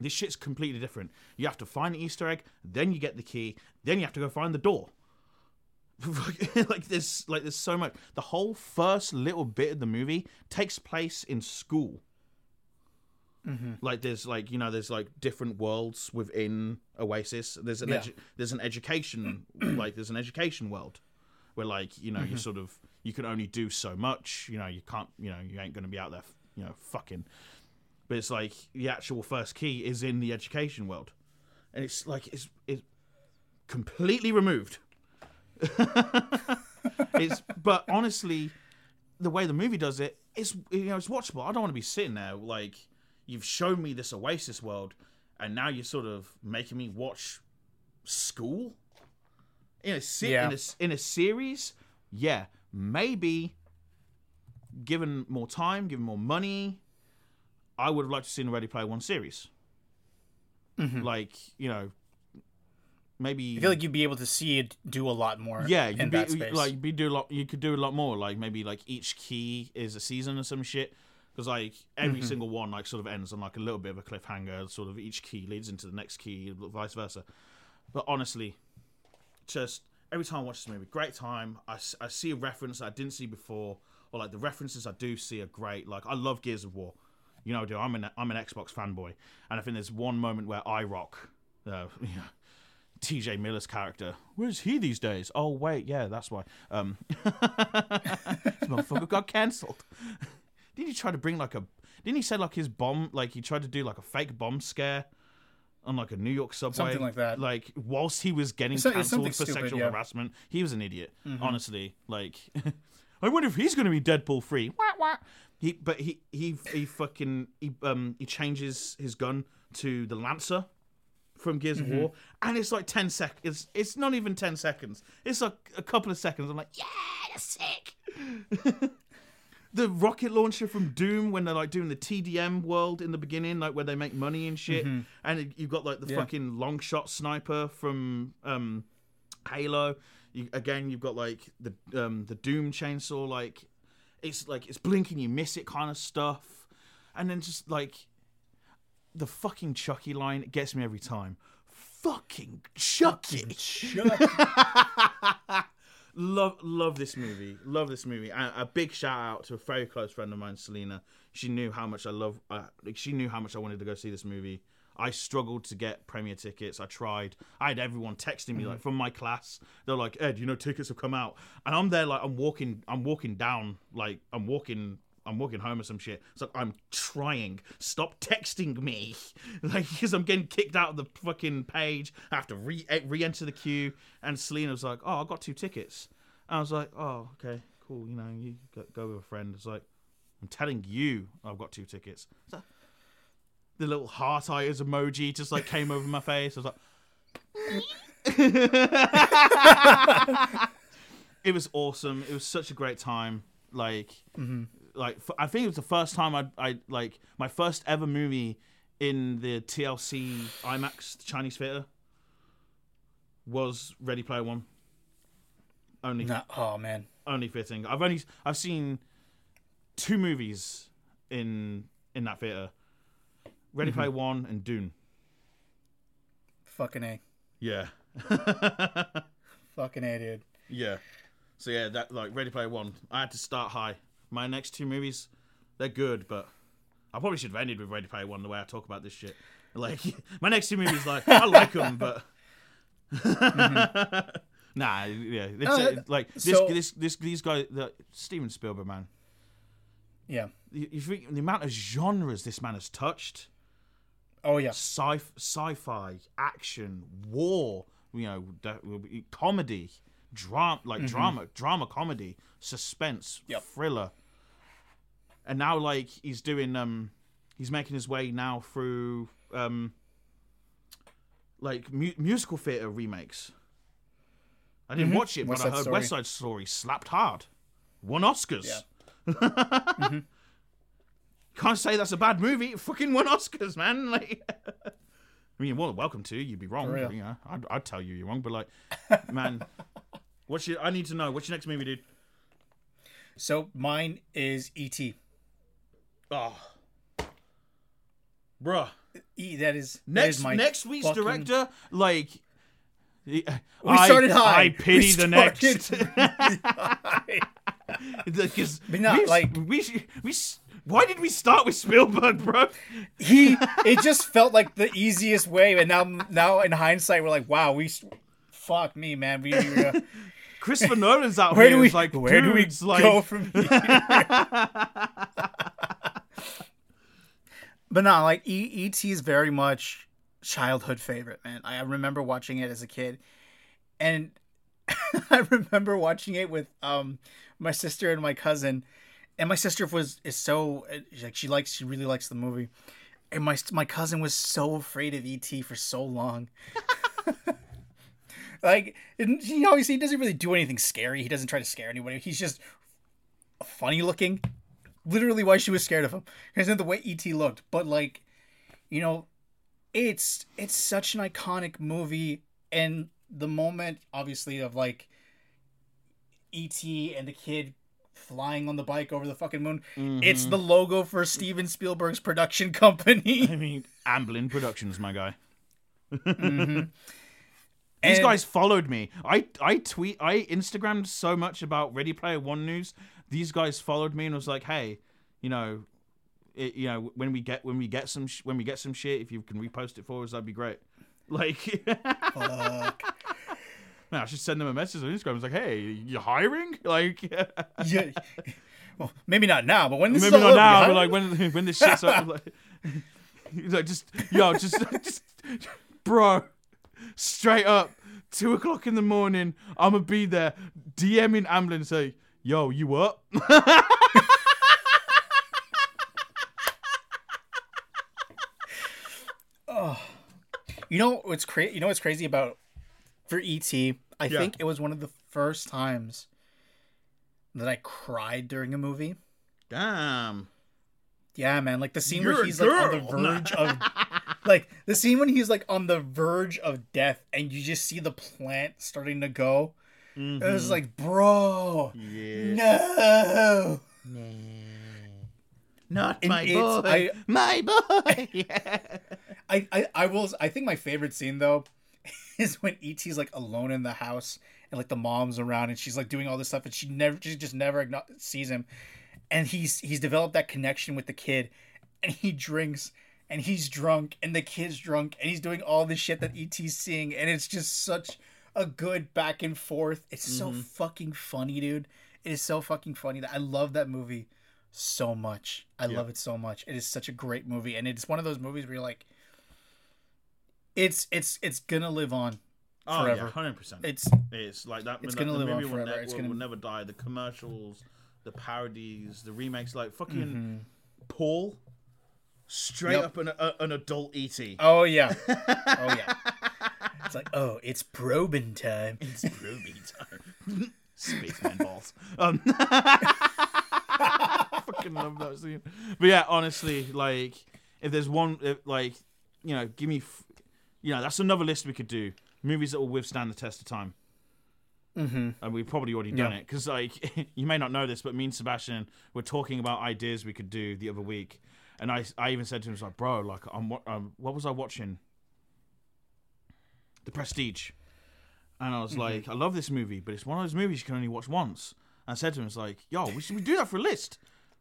This shit's completely different. You have to find the easter egg then you get the key then you have to go find the door. Like this, like there's so much. The whole first little bit of the movie takes place in school Mm-hmm. like there's like you know there's like different worlds within oasis. There's an Yeah. edu- there's an education like there's an education world where like you know you mm-hmm. sort of you can only do so much you know you can't you know you ain't gonna be out there you know fucking. But it's like the actual first key is in the education world. And it's like it's it's completely removed. It's but honestly the way the movie does it it's you know it's watchable. I don't want to be sitting there like you've shown me this oasis world and now you're sort of making me watch school in a se- Yeah. in a in a series yeah maybe given more time given more money i would have liked to see a ready player one series mm-hmm. like you know maybe I feel like you'd be able to see it do a lot more. yeah, in be, that space. like be do a lot. You could do a lot more. Like maybe like each key is a season or some shit. Because like every Mm-hmm. single one like sort of ends on like a little bit of a cliffhanger. Sort of each key leads into the next key, vice versa. But honestly, just every time I watch this movie, great time. I, I see a reference I didn't see before, or like the references I do see are great. Like I love Gears of War. You know, dude, I'm an I'm an Xbox fanboy, and I think there's one moment where I rock. Uh, yeah. TJ Miller's character. Where's he these days? Oh wait, yeah, that's why. Um, this motherfucker got cancelled. Didn't he try to bring like a? Didn't he say like his bomb? Like he tried to do like a fake bomb scare on like a New York subway, Something like that. Like whilst he was getting cancelled for stupid, sexual yeah. Mm-hmm. harassment, he was an idiot. Honestly, like I wonder if he's going to be Deadpool free. Wah, wah. He, but he he he fucking he um he changes his gun to the Lancer from Gears Mm-hmm. of War, and it's like ten seconds. It's, it's not even ten seconds. It's like a couple of seconds. I'm like, yeah, that's sick. the rocket launcher from Doom when they're like doing the TDM world in the beginning, like where they make money and shit, and it, you've got like the Mm-hmm. Yeah. fucking long shot sniper from um, Halo. You, again, you've got like the um, the Doom chainsaw, like it's like it's blinking, you miss it kind of stuff, and then just like the fucking Chucky line gets me every time. Fucking Chucky. love love this movie. Love this movie. And a big shout out to a very close friend of mine, Selena. She knew how much I love. Uh, like she knew how much I wanted to go see this movie. I struggled to get premiere tickets. I tried. I had everyone texting me like from my class. They're like, "Ed, you know, tickets have come out," and I'm there like I'm walking. I'm walking down like I'm walking. I'm walking home or some shit. It's like I'm trying. Stop texting me, like because I'm getting kicked out of the fucking page. I have to re eh, re-enter the queue. And Selena was like, "Oh, I got two tickets." I was like, "Oh, okay, cool. You know, you go, with a friend." It's like, I'm telling you, I've got two tickets. The little heart eyes emoji just like came over my face. I was like, it was awesome. It was such a great time. Like, like f- I think it was the first time I I like my first ever movie in the TCL IMAX the Chinese theater was Ready Player One. Only No, oh man. only fitting. I've only I've seen two movies in in that theater. Ready mm-hmm. Player One and Dune. Fucking A. Yeah. Fucking A, dude. yeah. So yeah, that like Ready Player One. I had to start high. My next two movies, they're good, but I probably should have ended with Ready Player One the way I talk about this shit. Like my next two movies, like I like them, but nah, yeah, it's, Uh, like this, so- this, this, these guys, the, Steven Spielberg, man. Yeah. You, you think the amount of genres this man has touched. Oh yeah. sci sci-fi, action, war, you know, comedy, drama, like drama, drama comedy, suspense, Yep. thriller. And now like he's doing um he's making his way now through um like mu- musical theater remakes. I didn't watch it, West but I heard Story. West Side Story slapped hard. Won Oscars. Yeah. Can't say that's a bad movie. It fucking won Oscars, man. Like, I mean, you're more than welcome to. You'd be wrong. You know, I'd, I'd tell you you're wrong, but like, man, what's your? I need to know. What's your next movie, dude? So mine is E.T. Oh, bruh. E, that is Next is my next week's fucking- director, like, we We started high. I pity We the next. Because But not, we, like- we we s- why did we start with Spielberg, bro? he it just felt like the easiest way and now now in hindsight we're like wow we fuck me man we uh, Christopher Nolan's out where here. do we like, where do we like, go from here but no like e- et is very much childhood favorite man. I remember watching it as a kid. And i remember watching it with um my sister and my cousin. And my sister was is so uh, like she likes she really likes the movie. And my my cousin was so afraid of et for so long. Like he obviously he doesn't really do anything scary. He doesn't try to scare anybody. He's just funny looking literally why she was scared of him because of the way et looked but like you know it's it's such an iconic movie and the moment obviously of like et and the kid flying on the bike over the fucking moon it's mm-hmm. the logo for steven spielberg's production company I mean, Amblin Productions, my guy. Mm-hmm. And- These guys followed me. I I tweet I Instagrammed so much about Ready Player One news. These guys followed me and was like, "Hey, you know, it, you know, when we get when we get some sh- when we get some shit, if you can repost it for us, that'd be great." Like, man, I should send them a message on Instagram. I was like, "Hey, you're hiring?" Like, yeah. Well, maybe not now, but when this maybe not now, but like when when this shit's up, like, like just yo, just just bro, straight up, two o'clock in the morning, I'ma be there, DMing Amblin say, yo, you up? You know what's crazy? You know what's crazy about for ET? I Yeah. think it was one of the first times that I cried during a movie. Damn. Yeah, man. Like the scene You're where he's like on the verge of like the scene when he's like on the verge of death and you just see the plant starting to go. Mm-hmm. It was like, bro, Yeah. no. Not And my boy. I- my boy. yeah. I, I I will I think my favorite scene though is when ET's like alone in the house and like the mom's around and she's like doing all this stuff and she never she just never sees him and he's he's developed that connection with the kid and he drinks and he's drunk and the kid's drunk and he's doing all this shit that ET's seeing and it's just such a good back and forth. It's so fucking funny, dude. It is so fucking funny that I love that movie so much. I love it so much. It is such a great movie and it's one of those movies where you're like it's it's it's gonna live on Oh forever. yeah, hundred percent. It's It's like that. It's that- gonna live on movie will, forever. ne- It's will, gonna- will never die. The commercials, the parodies, the remakes. Like fucking Mm-hmm. Paul, straight Yep. up an, a, an adult ET. oh yeah. Oh yeah. It's like, oh, it's probing time. It's probing time. Spaceman balls. Um, fucking love that scene. But yeah, honestly, like if there's one, if, like you know, give me, f- you know, that's another list we could do. Movies that will withstand the test of time. Mm-hmm. And we've probably already done Yeah. it because, like, you may not know this, but me and Sebastian were talking about ideas we could do the other week, and I, I even said to him, I was like, bro, like, I'm, wa- um, what was I watching? The Prestige. And I was mm-hmm. like, I love this movie, but it's one of those movies you can only watch once. And I said to him, it's like, yo, we should we do that for a list.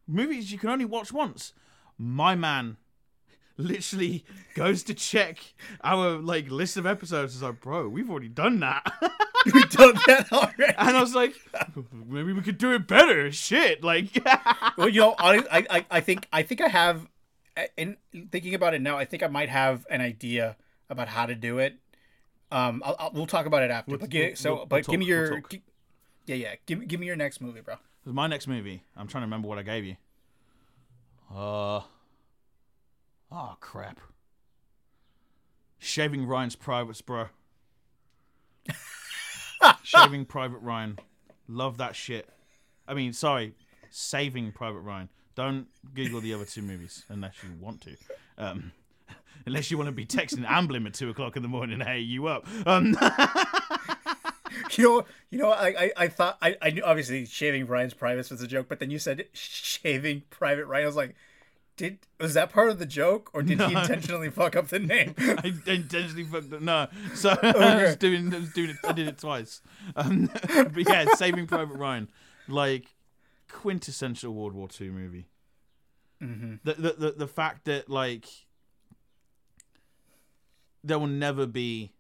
Movies you can only watch once. My man literally goes to check our like list of episodes. He's like, bro, we've already done that. We've done that already. and I was like, maybe we could do it better. Shit. Like well, you know, I, I, I- I think, I think I have, uh, in thinking about it now, I think I might have an idea about how to do it. Um, I'll, I'll, we'll talk about it after. We'll- but we'll- so, we'll- but we'll give me your, talk. yeah, yeah, give me, give me your next movie, bro. my next movie. I'm trying to remember what I gave you. Uh oh crap. Shaving Ryan's Privates, bro. Shaving Private Ryan. Love that shit. I mean, sorry, Saving Private Ryan. Don't Google the other two movies unless you want to. Um, unless you want to be texting Amblin at two o'clock in the morning. Hey, you up? Um, You know, you know, I, I, I thought I, I knew obviously shaving Brian's privates was a joke, but then you said shaving Private Ryan. I was like, did was that part of the joke, or did he intentionally fuck up the name? I intentionally fucked up. No, so I was doing, I was doing it. I did it twice. Um, but yeah, Saving Private Ryan, like quintessential World War II movie. Mm-hmm. The, the the the fact that like there will never be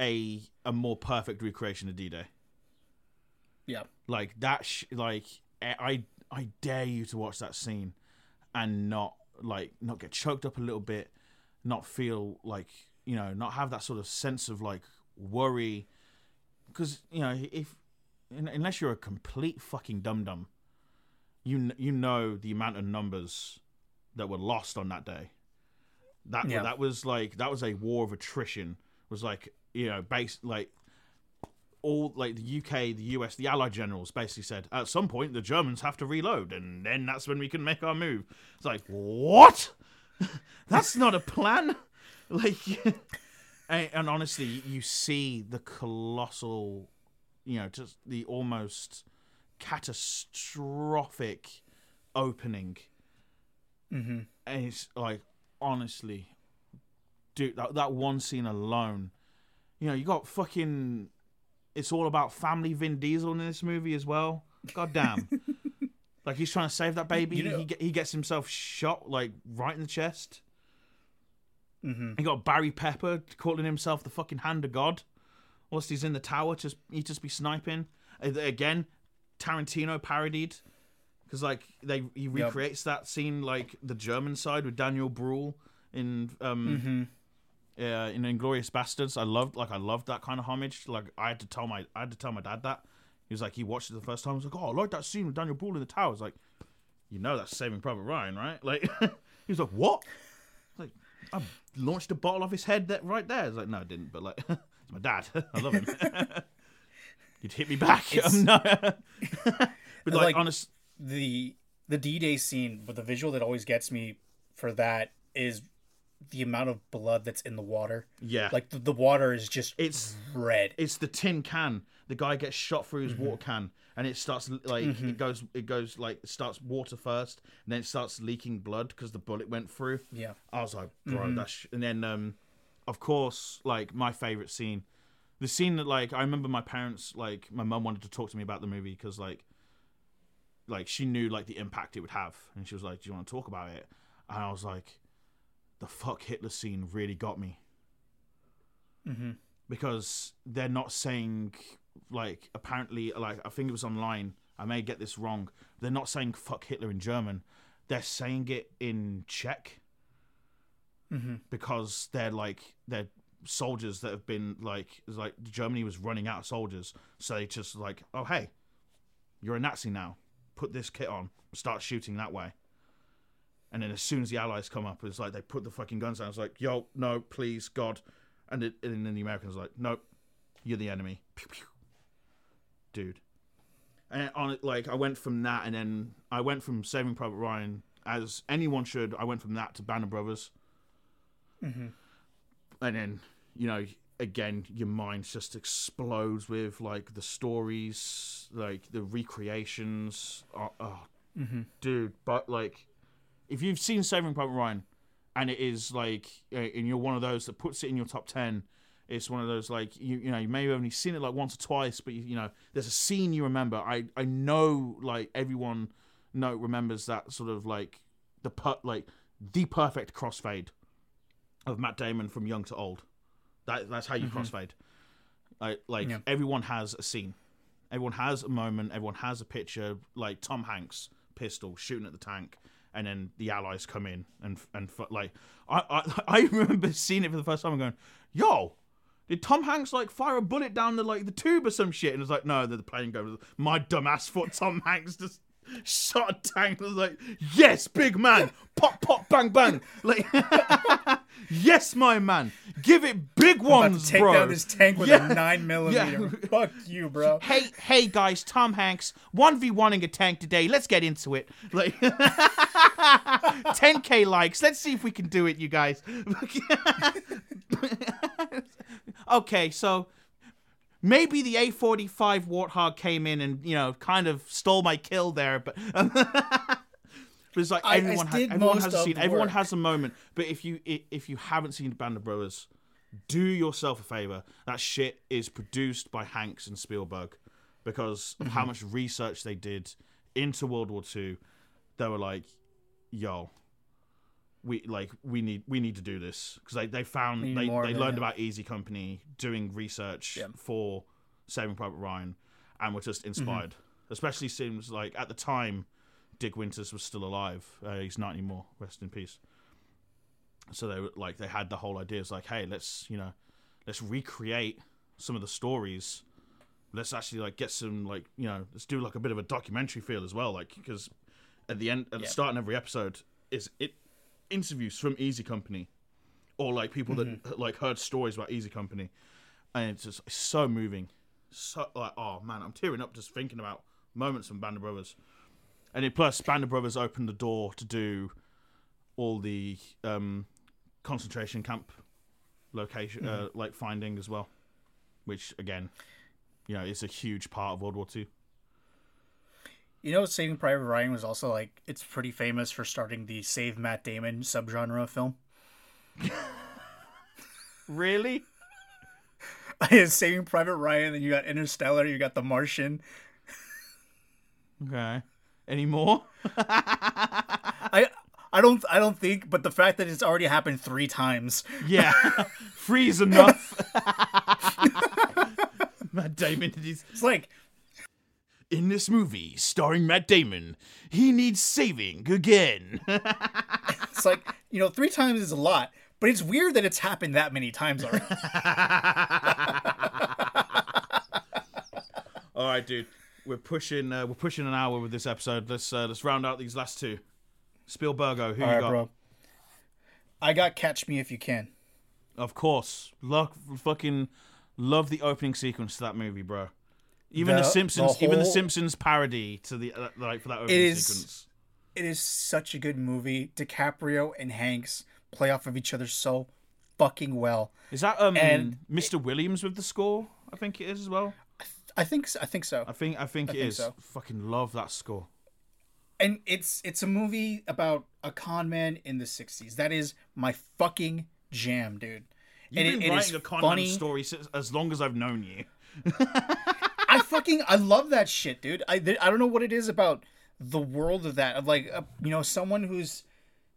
a a more perfect recreation of D Day. yeah, Like that, sh- like I I dare you to watch that scene and not like not get choked up a little bit, not feel like you know, not have that sort of sense of like worry, because you know if un- unless you're a complete fucking dum dum, you you know the amount of numbers that were lost on that day. That Yeah. that was like that was a war of attrition. Was like you know based like all like the UK, the US, the Allied generals basically said at some point the Germans have to reload, and then that's when we can make our move. It's like what? that's not a plan. Like, and, and honestly, you see the colossal, you know, just the almost catastrophic opening, mm-hmm. and it's like honestly, dude, that that one scene alone, you know, you got fucking. It's all about family Vin Diesel in this movie as well. God damn. like he's trying to save that baby. You know- he he gets himself shot like right in the chest. Mm-hmm. He got Barry Pepper calling himself the fucking hand of God. Whilst he's in the tower, just he just be sniping. Again, Tarantino parodied because like they he recreates that scene like the German side with Daniel Bruhl in um Mm-hmm. uh, in Inglourious Basterds. I loved like I loved that kind of homage. Like I had to tell my I had to tell my dad that. He was like he watched it the first time. I was like, oh, I like that scene with Daniel Bruhl in the tower. I was like, you know that's Saving Private Ryan, right? Like he was like, what? I was like I launched a bottle off his head that right there. I was like, no, I didn't. But like, it's my dad. I love him. You'd hit me back. It's- Um, no. but like, Like- honest, the the D Day scene, but the visual that always gets me for that is the amount of blood that's in the water. Yeah. Like the, the water is just It's red. it's the tin can. The guy gets shot through his water mm-hmm. can, and it starts like it mm-hmm. goes. It goes like it starts water first, and then it starts leaking blood because the bullet went through. Yeah. I was like, bro, mm-hmm. that's. Sh-. And then, um, of course, like my favorite scene, the scene that like I remember my parents like my mum wanted to talk to me about the movie because like, like she knew like the impact it would have, and she was like, "Do you want to talk about it?" And I was like, "The fuck Hitler scene really got me." Mm-hmm. because they're not saying like apparently like I think it was online. I may get this wrong. They're not saying "fuck Hitler" in German. They're saying it in Czech mm-hmm. because they're like they're soldiers that have been like like Germany was running out of soldiers, so they just like oh hey, you're a Nazi now. Put this kit on. Start shooting that way. And then as soon as the Allies come up, it's like they put the fucking guns down. It's like, yo, no, please, God. And, it, and then the Americans are like, nope, you're the enemy. Pew, pew. Dude. And on it, like, I went from that, and then I went from Saving Private Ryan, as anyone should. I went from that to Band of Brothers. Mm-hmm. And then, you know, again, your mind just explodes with, like, the stories, like, the recreations. Oh, oh mm-hmm. dude, but, like, if you've seen Saving Private Ryan, and it is like, and you're one of those that puts it in your top ten, it's one of those like you you know you may have only seen it like once or twice, but you, you know there's a scene you remember. I I know like everyone know remembers that sort of like the per, like the perfect crossfade of Matt Damon from young to old. That that's how you mm-hmm. crossfade. Like like Yeah. everyone has a scene. Everyone has a moment. Everyone has a picture. Like Tom Hanks, pistol shooting at the tank, and then the Allies come in and and like I I, I remember seeing it for the first time and going, "Yo, did Tom Hanks like fire a bullet down the like the tube or some shit?" And it's like, "No, the, the plane goes." My dumbass thought Tom Hanks just shot a tank. I was like, "Yes, big man, pop pop bang bang!" Like, yes, my man, give it big ones, take bro. down this tank with Yeah. a nine millimeter. Yeah. Fuck you, bro. Hey, hey guys, Tom Hanks, 1v1ing a tank today. Let's get into it. Like 10k likes. Let's see if we can do it, you guys. okay, so maybe the A45 Warthog came in and, you know, kind of stole my kill there, but But it's like I- I everyone, ha- everyone has scene, everyone has a moment. But if you if you haven't seen Band of Brothers, do yourself a favor. That shit is produced by Hanks and Spielberg because of Mm-hmm. how much research they did into World War II. They were like, "Yo, we like we need we need to do this because they they found they they learned about Easy Company doing research Yeah. for Saving Private Ryan, and were just inspired. Mm-hmm. Especially seems like at the time, Dick Winters was still alive. Uh, he's not anymore. Rest in peace. So they were like they had the whole idea. It's like, hey, let's you know, let's recreate some of the stories. Let's actually like get some like you know, let's do like a bit of a documentary feel as well. Like because at the end, at the start of every episode is it interviews from Easy Company or like people that like heard stories about Easy Company, and it's just so moving. So like, oh man, I'm tearing up just thinking about moments from Band of Brothers. And it, plus, Band of Brothers opened the door to do all the um, concentration camp location, uh, like finding as well, which again, you know, is a huge part of World War Two. You know, Saving Private Ryan was also like it's pretty famous for starting the Save Matt Damon subgenre of film. Really? Saving Private Ryan, then you got Interstellar, you got The Martian. Okay. Any more? I I don't I don't think, but the fact that it's already happened three times. Yeah, freeze enough. Matt Damon his It's like in this movie starring Matt Damon. He needs saving again. it's like you know three times is a lot, but it's weird that it's happened that many times already. All right, dude. We're pushing. Uh, we're pushing an hour with this episode. Let's uh, let's round out these last two. Spielbergo, who All you right, got? bro. I got Catch Me If You Can. Of course, love fucking love the opening sequence to that movie, bro. Even the, The- Simpsons, the even the Simpsons parody to the uh, like for that opening is- sequence. It is such a good movie. DiCaprio and Hanks play off of each other so fucking well. Is that um And Mr. Williams with the score? I think it is as well. I think so, I think so. I think I think I it think is. so. Fucking love that score. and it's it's a movie about a con man in the 60s. That is my fucking jam, dude. You've And been it- it is writing a con funny. man story since, as long as I've known you. I fucking I love that shit, dude. I th- I don't know what it is about the world of that of like uh, you know someone who's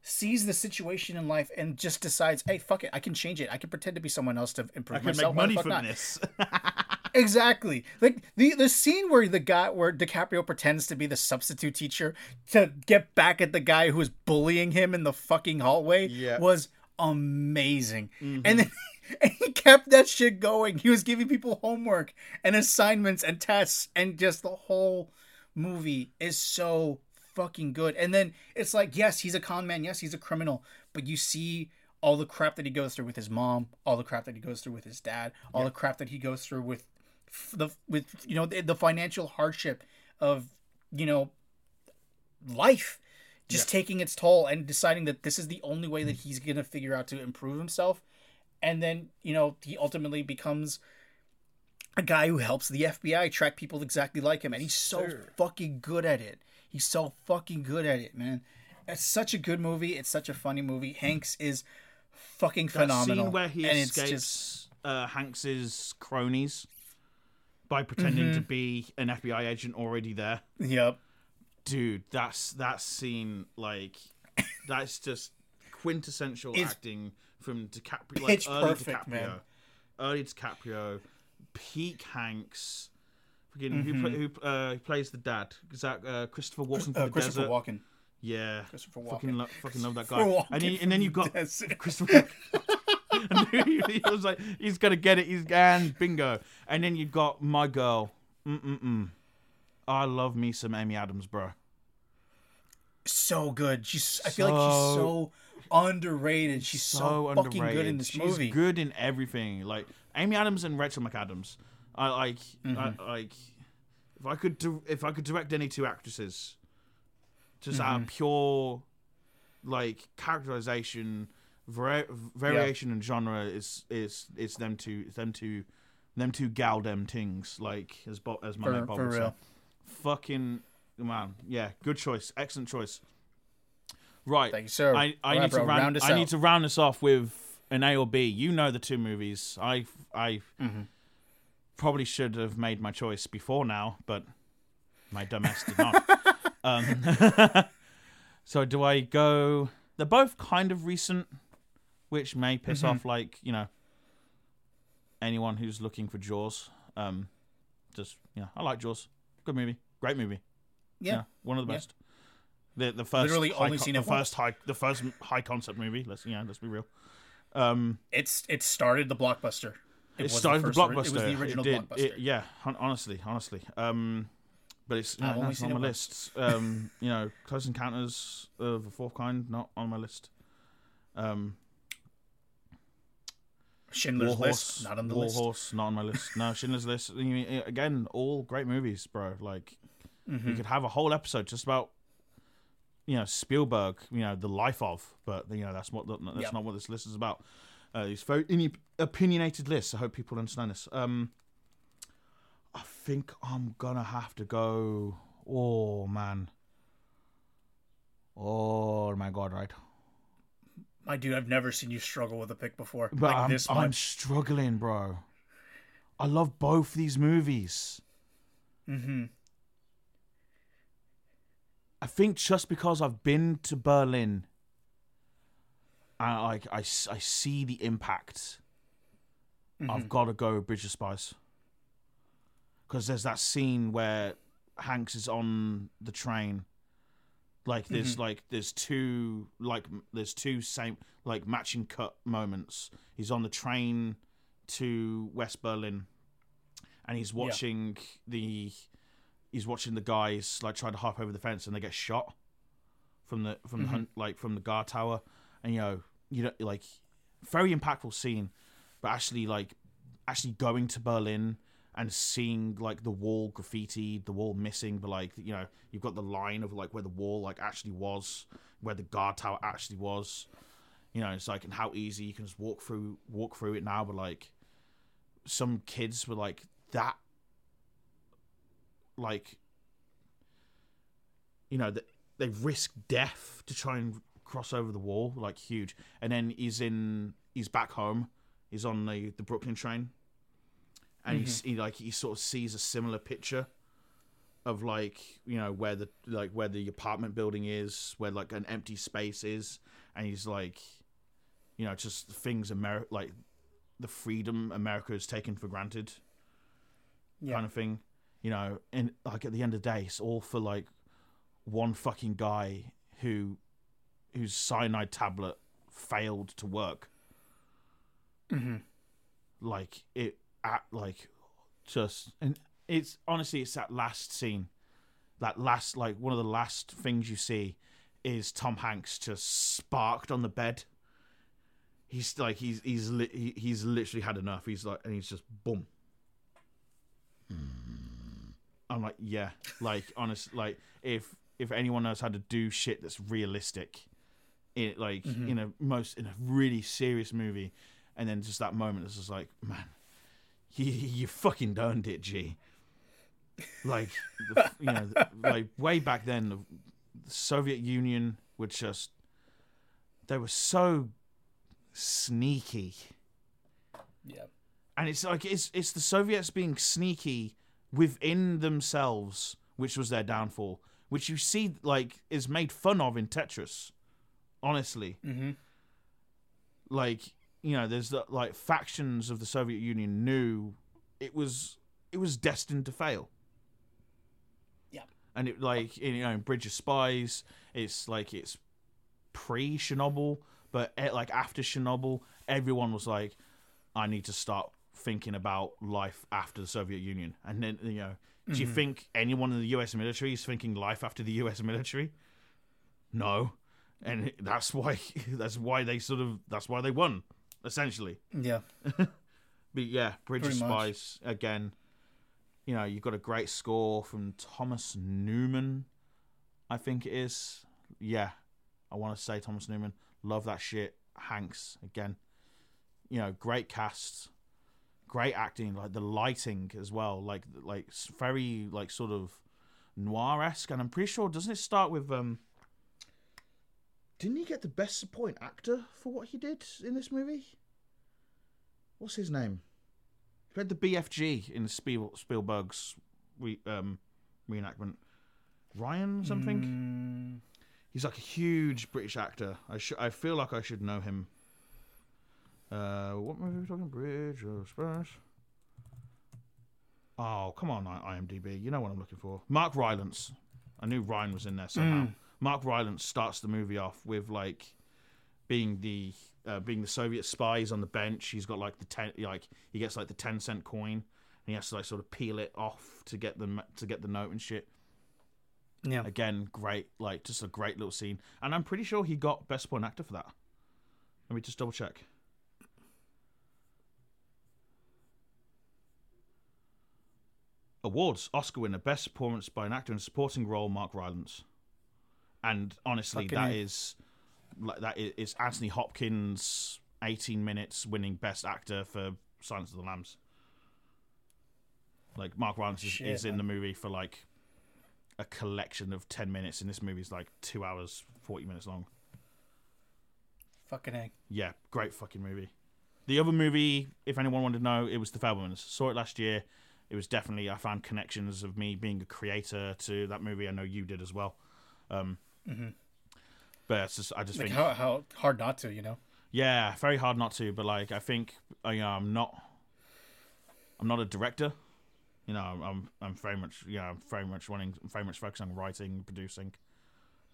sees the situation in life and just decides, hey, fuck it, I can change it. I can pretend to be someone else to improve I can myself. make money Why the fuck from not? this. Exactly. Like the the scene where the guy where DiCaprio pretends to be the substitute teacher to get back at the guy who was bullying him in the fucking hallway Yeah. was amazing. And then mm-hmm. and he kept that shit going. He was giving people homework and assignments and tests and just the whole movie is so fucking good. And then it's like, yes, he's a con man, yes, he's a criminal, but you see all the crap that he goes through with his mom, all the crap that he goes through with his dad, all the crap that he goes through with the with you know the, the financial hardship of you know life just taking its toll and deciding that this is the only way that he's going to figure out to improve himself and then you know he ultimately becomes a guy who helps the FBI track people exactly like him and he's so fucking good at it. He's so fucking good at it, man. It's such a good movie. It's such a funny movie. Hanks is fucking phenomenal. that scene where he and it's escapes just uh, Hanks's cronies by pretending Mm-hmm. to be an FBI agent already there. yep. Dude, that's that scene like that's just quintessential It's acting from DiCaprio. Like pitch early perfect, DiCaprio. man. Early DiCaprio, peak Hanks. Fucking who, Mm-hmm. who uh, who plays the dad? Is that uh, Christopher Walken Uh, the Christopher desert? Walken. Yeah, Christopher Fucking, Walken. lo- fucking love that guy. And, then, and then you've got. Christopher. He was like, he's gonna get it. He's and bingo. And then you've got my girl. Mm mm mm. I love me some Amy Adams, bro. So good. She's I feel like she's so underrated. She's so, fucking good in this movie. She's movie. good in everything. Like Amy Adams and Rachel McAdams. I like. Mm-hmm. I like. If I could do, if I could direct any two actresses, just out Mm-hmm. of pure, like characterization, vari- variation in genre is is is them two, it's them two, them two gal them things. Like as Bo- as my For- mate Bob for would say. real. Fucking man, yeah, good choice, excellent choice. Right, Thank you, sir. I, I Right, need to round, I need to round this off with an A or B. You know the two movies. I I Mm-hmm. probably should have made my choice before now, but my dumbass did not. um, so do I go? They're both kind of recent, which may piss Mm-hmm. off like you know anyone who's looking for Jaws. Um, just yeah, I like Jaws. Good movie, great movie. yeah. one of the Yeah. best. The the first Literally high only seen the it first high the first high concept movie. Let's yeah, let's be real. Um, It's it started the blockbuster. it, was started the, ori- blockbuster. It was the original did. blockbuster. It- yeah, hon- honestly, honestly. Um, but it's no, only on my list. Um, you know, Close Encounters of the Fourth Kind not on my list. Um, Schindler's War List Horse, not on the War list. Horse not on my list. No, Schindler's List. I mean, again, all great movies, bro. Like Mm-hmm. we could have a whole episode just about you know Spielberg, you know the life of, but you know that's what that's Yep. not what this list is about. Uh, it's very opinionated list. I hope people understand this. Um, I think I'm gonna have to go. Oh man. Oh my god! Right, My dude, I've never seen you struggle with a pick before. but like I'm, this I'm struggling, bro. I love both these movies. Mm-hmm. I think just because I've been to Berlin, I like I, I see the impact. I've got to go with Bridge of Spies because there's that scene where Hanks is on the train. Like there's mm-hmm. like there's two like there's two same like matching cut moments. He's on the train to West Berlin, and he's watching the he's watching the guys like try to hop over the fence and they get shot from the from the mm-hmm. like from the guard tower. And you know you know like very impactful scene. But actually like actually going to berlin and seeing like the wall graffiti the wall missing but like you know you've got the line of like where the wall like actually was where the guard tower actually was. You know, it's like and how easy you can just walk through walk through it now, but like some kids were like that like you know that they risk death to try and cross over the wall like huge. And then he's in he's back home. He's on the the brooklyn train and he's mm-hmm. he like he sort of sees a similar picture of like you know where the like where the apartment building is where like an empty space is and he's like you know just things america like the freedom america has taken for granted Yeah. kind of thing you know and like at the end of the day it's all for like one fucking guy who whose cyanide tablet failed to work. Mm-hmm. Like it at like just and it's honestly it's that last scene. That last like one of the last things you see is tom hanks just sparked on the bed. He's like he's he's li- he's literally had enough. He's like and he's just boom. I'm like yeah like honest like if if anyone knows how to do shit that's realistic in like mm-hmm. in a most in a really serious movie and then just that moment it's just like man you, you fucking done it g like the, you know like way back then the, the soviet union were just they were so sneaky Yeah. and it's like it's it's the Soviets being sneaky within themselves, which was their downfall, which you see like is made fun of in Tetris. Honestly, Mm-hmm. like you know, there's the, like factions of the Soviet Union knew it was it was destined to fail. Yeah. and it like in, you know, in Bridge of Spies, it's like it's pre Chernobyl, but eh, like after Chernobyl, everyone was like, I need to start thinking about life after the Soviet Union. And then you know, do you think anyone in the U.S. military is thinking life after the U.S. military? No, and that's why that's why they sort of that's why they won essentially. Yeah. But yeah, Bridge of Pretty much. Spies again. You know, you've got a great score from Thomas Newman, I think it is. Yeah, I want to say Thomas Newman. Love that shit. Hanks again. You know, great cast, great acting. Like the lighting as well. Like like very like sort of noir esque. And I'm pretty sure doesn't it start with um. Didn't he get the best supporting actor for what he did in this movie? What's his name? He played the BFG in Spiel, Spielberg's re, um, reenactment. Ryan something. He's like a huge British actor. I sh- I feel like I should know him. Uh, what movie are we talking? Bridge of Spies. Oh, come on, IMDb. You know what I'm looking for. Mark Rylance. I knew Ryan was in there somehow. Mark Rylance starts the movie off with like being the uh, being the Soviet spies on the bench. He's got like the ten, like he gets like the ten cent coin, and he has to like sort of peel it off to get the to get the note and shit. Yeah. Again, great, like just a great little scene, and I'm pretty sure he got best supporting actor for that. Let me just double check. Awards: Oscar winner, best performance by an actor in a supporting role, Mark Rylance. And honestly, Fucking that is like that is, is Anthony Hopkins, 18 minutes, winning best actor for Silence of the Lambs. Like Mark Rylance is, is in the movie for like a collection of 10 minutes, and this movie's like two hours, 40 minutes long. Fucking egg. Yeah, great fucking movie. The other movie, if anyone wanted to know, it was The Fabelmans. Saw it last year. It was definitely I found connections of me being a creator to that movie. I know you did as well. Um, But it's just, I just Like think, how how hard not to, you know? yeah, very hard not to. But like, I think uh, you know, I'm not, I'm not a director. You know, I'm, I'm, I'm very much, yeah, I'm very much wanting, I'm very much focused on writing, producing.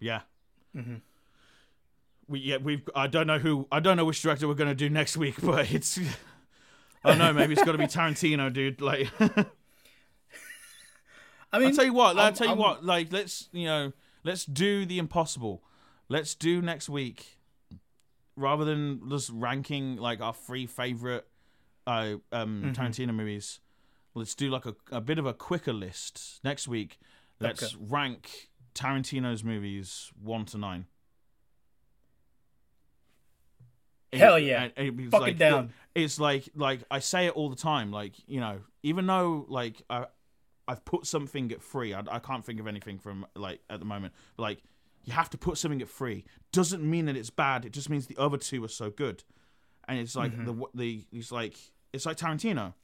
Yeah. We yeah we've I don't know who I don't know which director we're gonna do next week, but it's I don't know maybe it's got to be Tarantino, dude. Like I mean, I'll tell you what. I'll I'm- tell you I'm- what. Like, let's you know, let's do the impossible. Let's do next week, rather than just ranking like our three favorite uh, um, Mm-hmm. Tarantino movies. Let's do like a, a bit of a quicker list next week. Let's Okay. rank Tarantino's movies one to nine. Hell yeah. it was Fucking like, down. It's like like I say it all the time. Like you know, even though like I I've put something at free. I, I can't think of anything from like at the moment. But, like you have to put something at free. Doesn't mean that it's bad. It just means the other two are so good. And it's like Mm-hmm. the the it's like it's like Tarantino.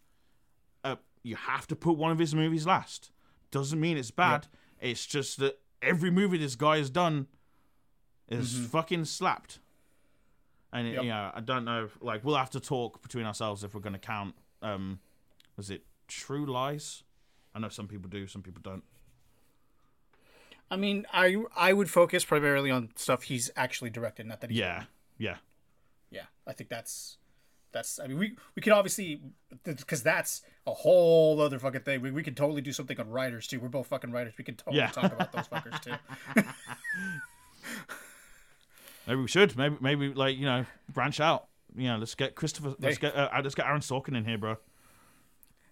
Uh, you have to put one of his movies last. Doesn't mean it's bad. It's just that every movie this guy has done is fucking slapped. And it, Mm-hmm. Yep. you know, I don't know. Like, we'll have to talk between ourselves if we're going to count. Um, was it True Lies? I know some people do, some people don't. I mean, I I would focus primarily on stuff he's actually directed, not that he's Yeah, yeah, yeah i think that's that's i mean we we could obviously because that's a whole other fucking thing we, we could totally do something on writers too we're both fucking writers we could totally Yeah. talk about those fuckers too maybe we should. Maybe, maybe like you know, branch out. You know, let's get Christopher. Let's Hey. get uh, let's get Aaron Sorkin in here, bro.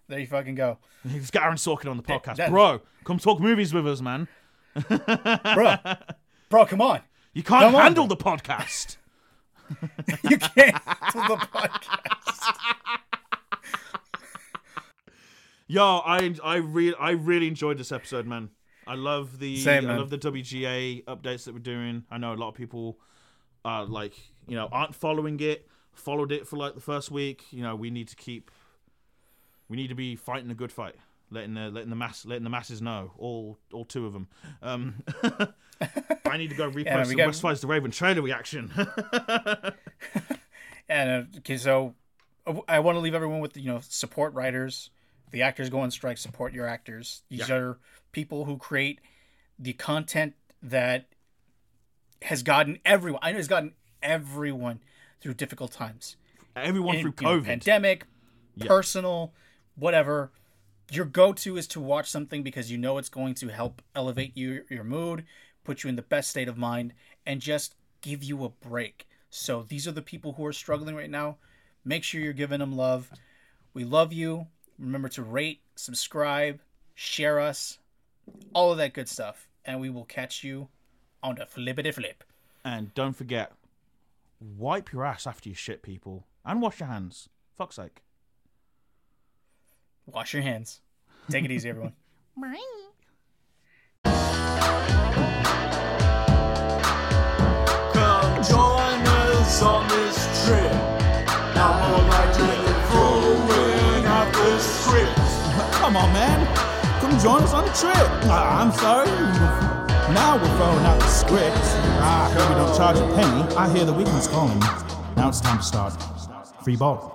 There you fucking go Let's get Aaron Sorkin on the podcast, bro. Come talk movies with us, man. bro bro come on You can't Come handle bro. the podcast. you can't handle the podcast Yo, I I really I really enjoyed this episode, man. I love the Same, I love the WGA updates that we're doing. I know a lot of people are like you know aren't following it. Followed it for like the first week. You know we need to keep. We need to be fighting a good fight, letting the letting the mass letting the masses know. All all two of them. Um, I need to go repost Yeah, the got- West the Raven trailer reaction. and uh, okay so uh, I want to leave everyone with you know support writers the actors go on strike support your actors these Yeah. are people who create the content that has gotten everyone i know has gotten everyone through difficult times Everyone In- through you know, COVID. pandemic Yeah. personal whatever your go-to is to watch something because you know it's going to help elevate you your mood put you in the best state of mind and just give you a break. So these are the people who are struggling right now. Make sure you're giving them love. We love you. Remember to rate subscribe share us all of that good stuff. And we will catch you on the flippity flip. And don't forget, wipe your ass after you shit, people, and wash your hands. Fuck's sake. Wash your hands take it easy everyone Come join us on this trip. Now more like throwing out the script. Come on, man. Come join us on the trip. Ah, I'm sorry. Now we're throwing out the script. I heard we don't charge a penny. I hear the weekend's calling. Now it's time to start. Free ball.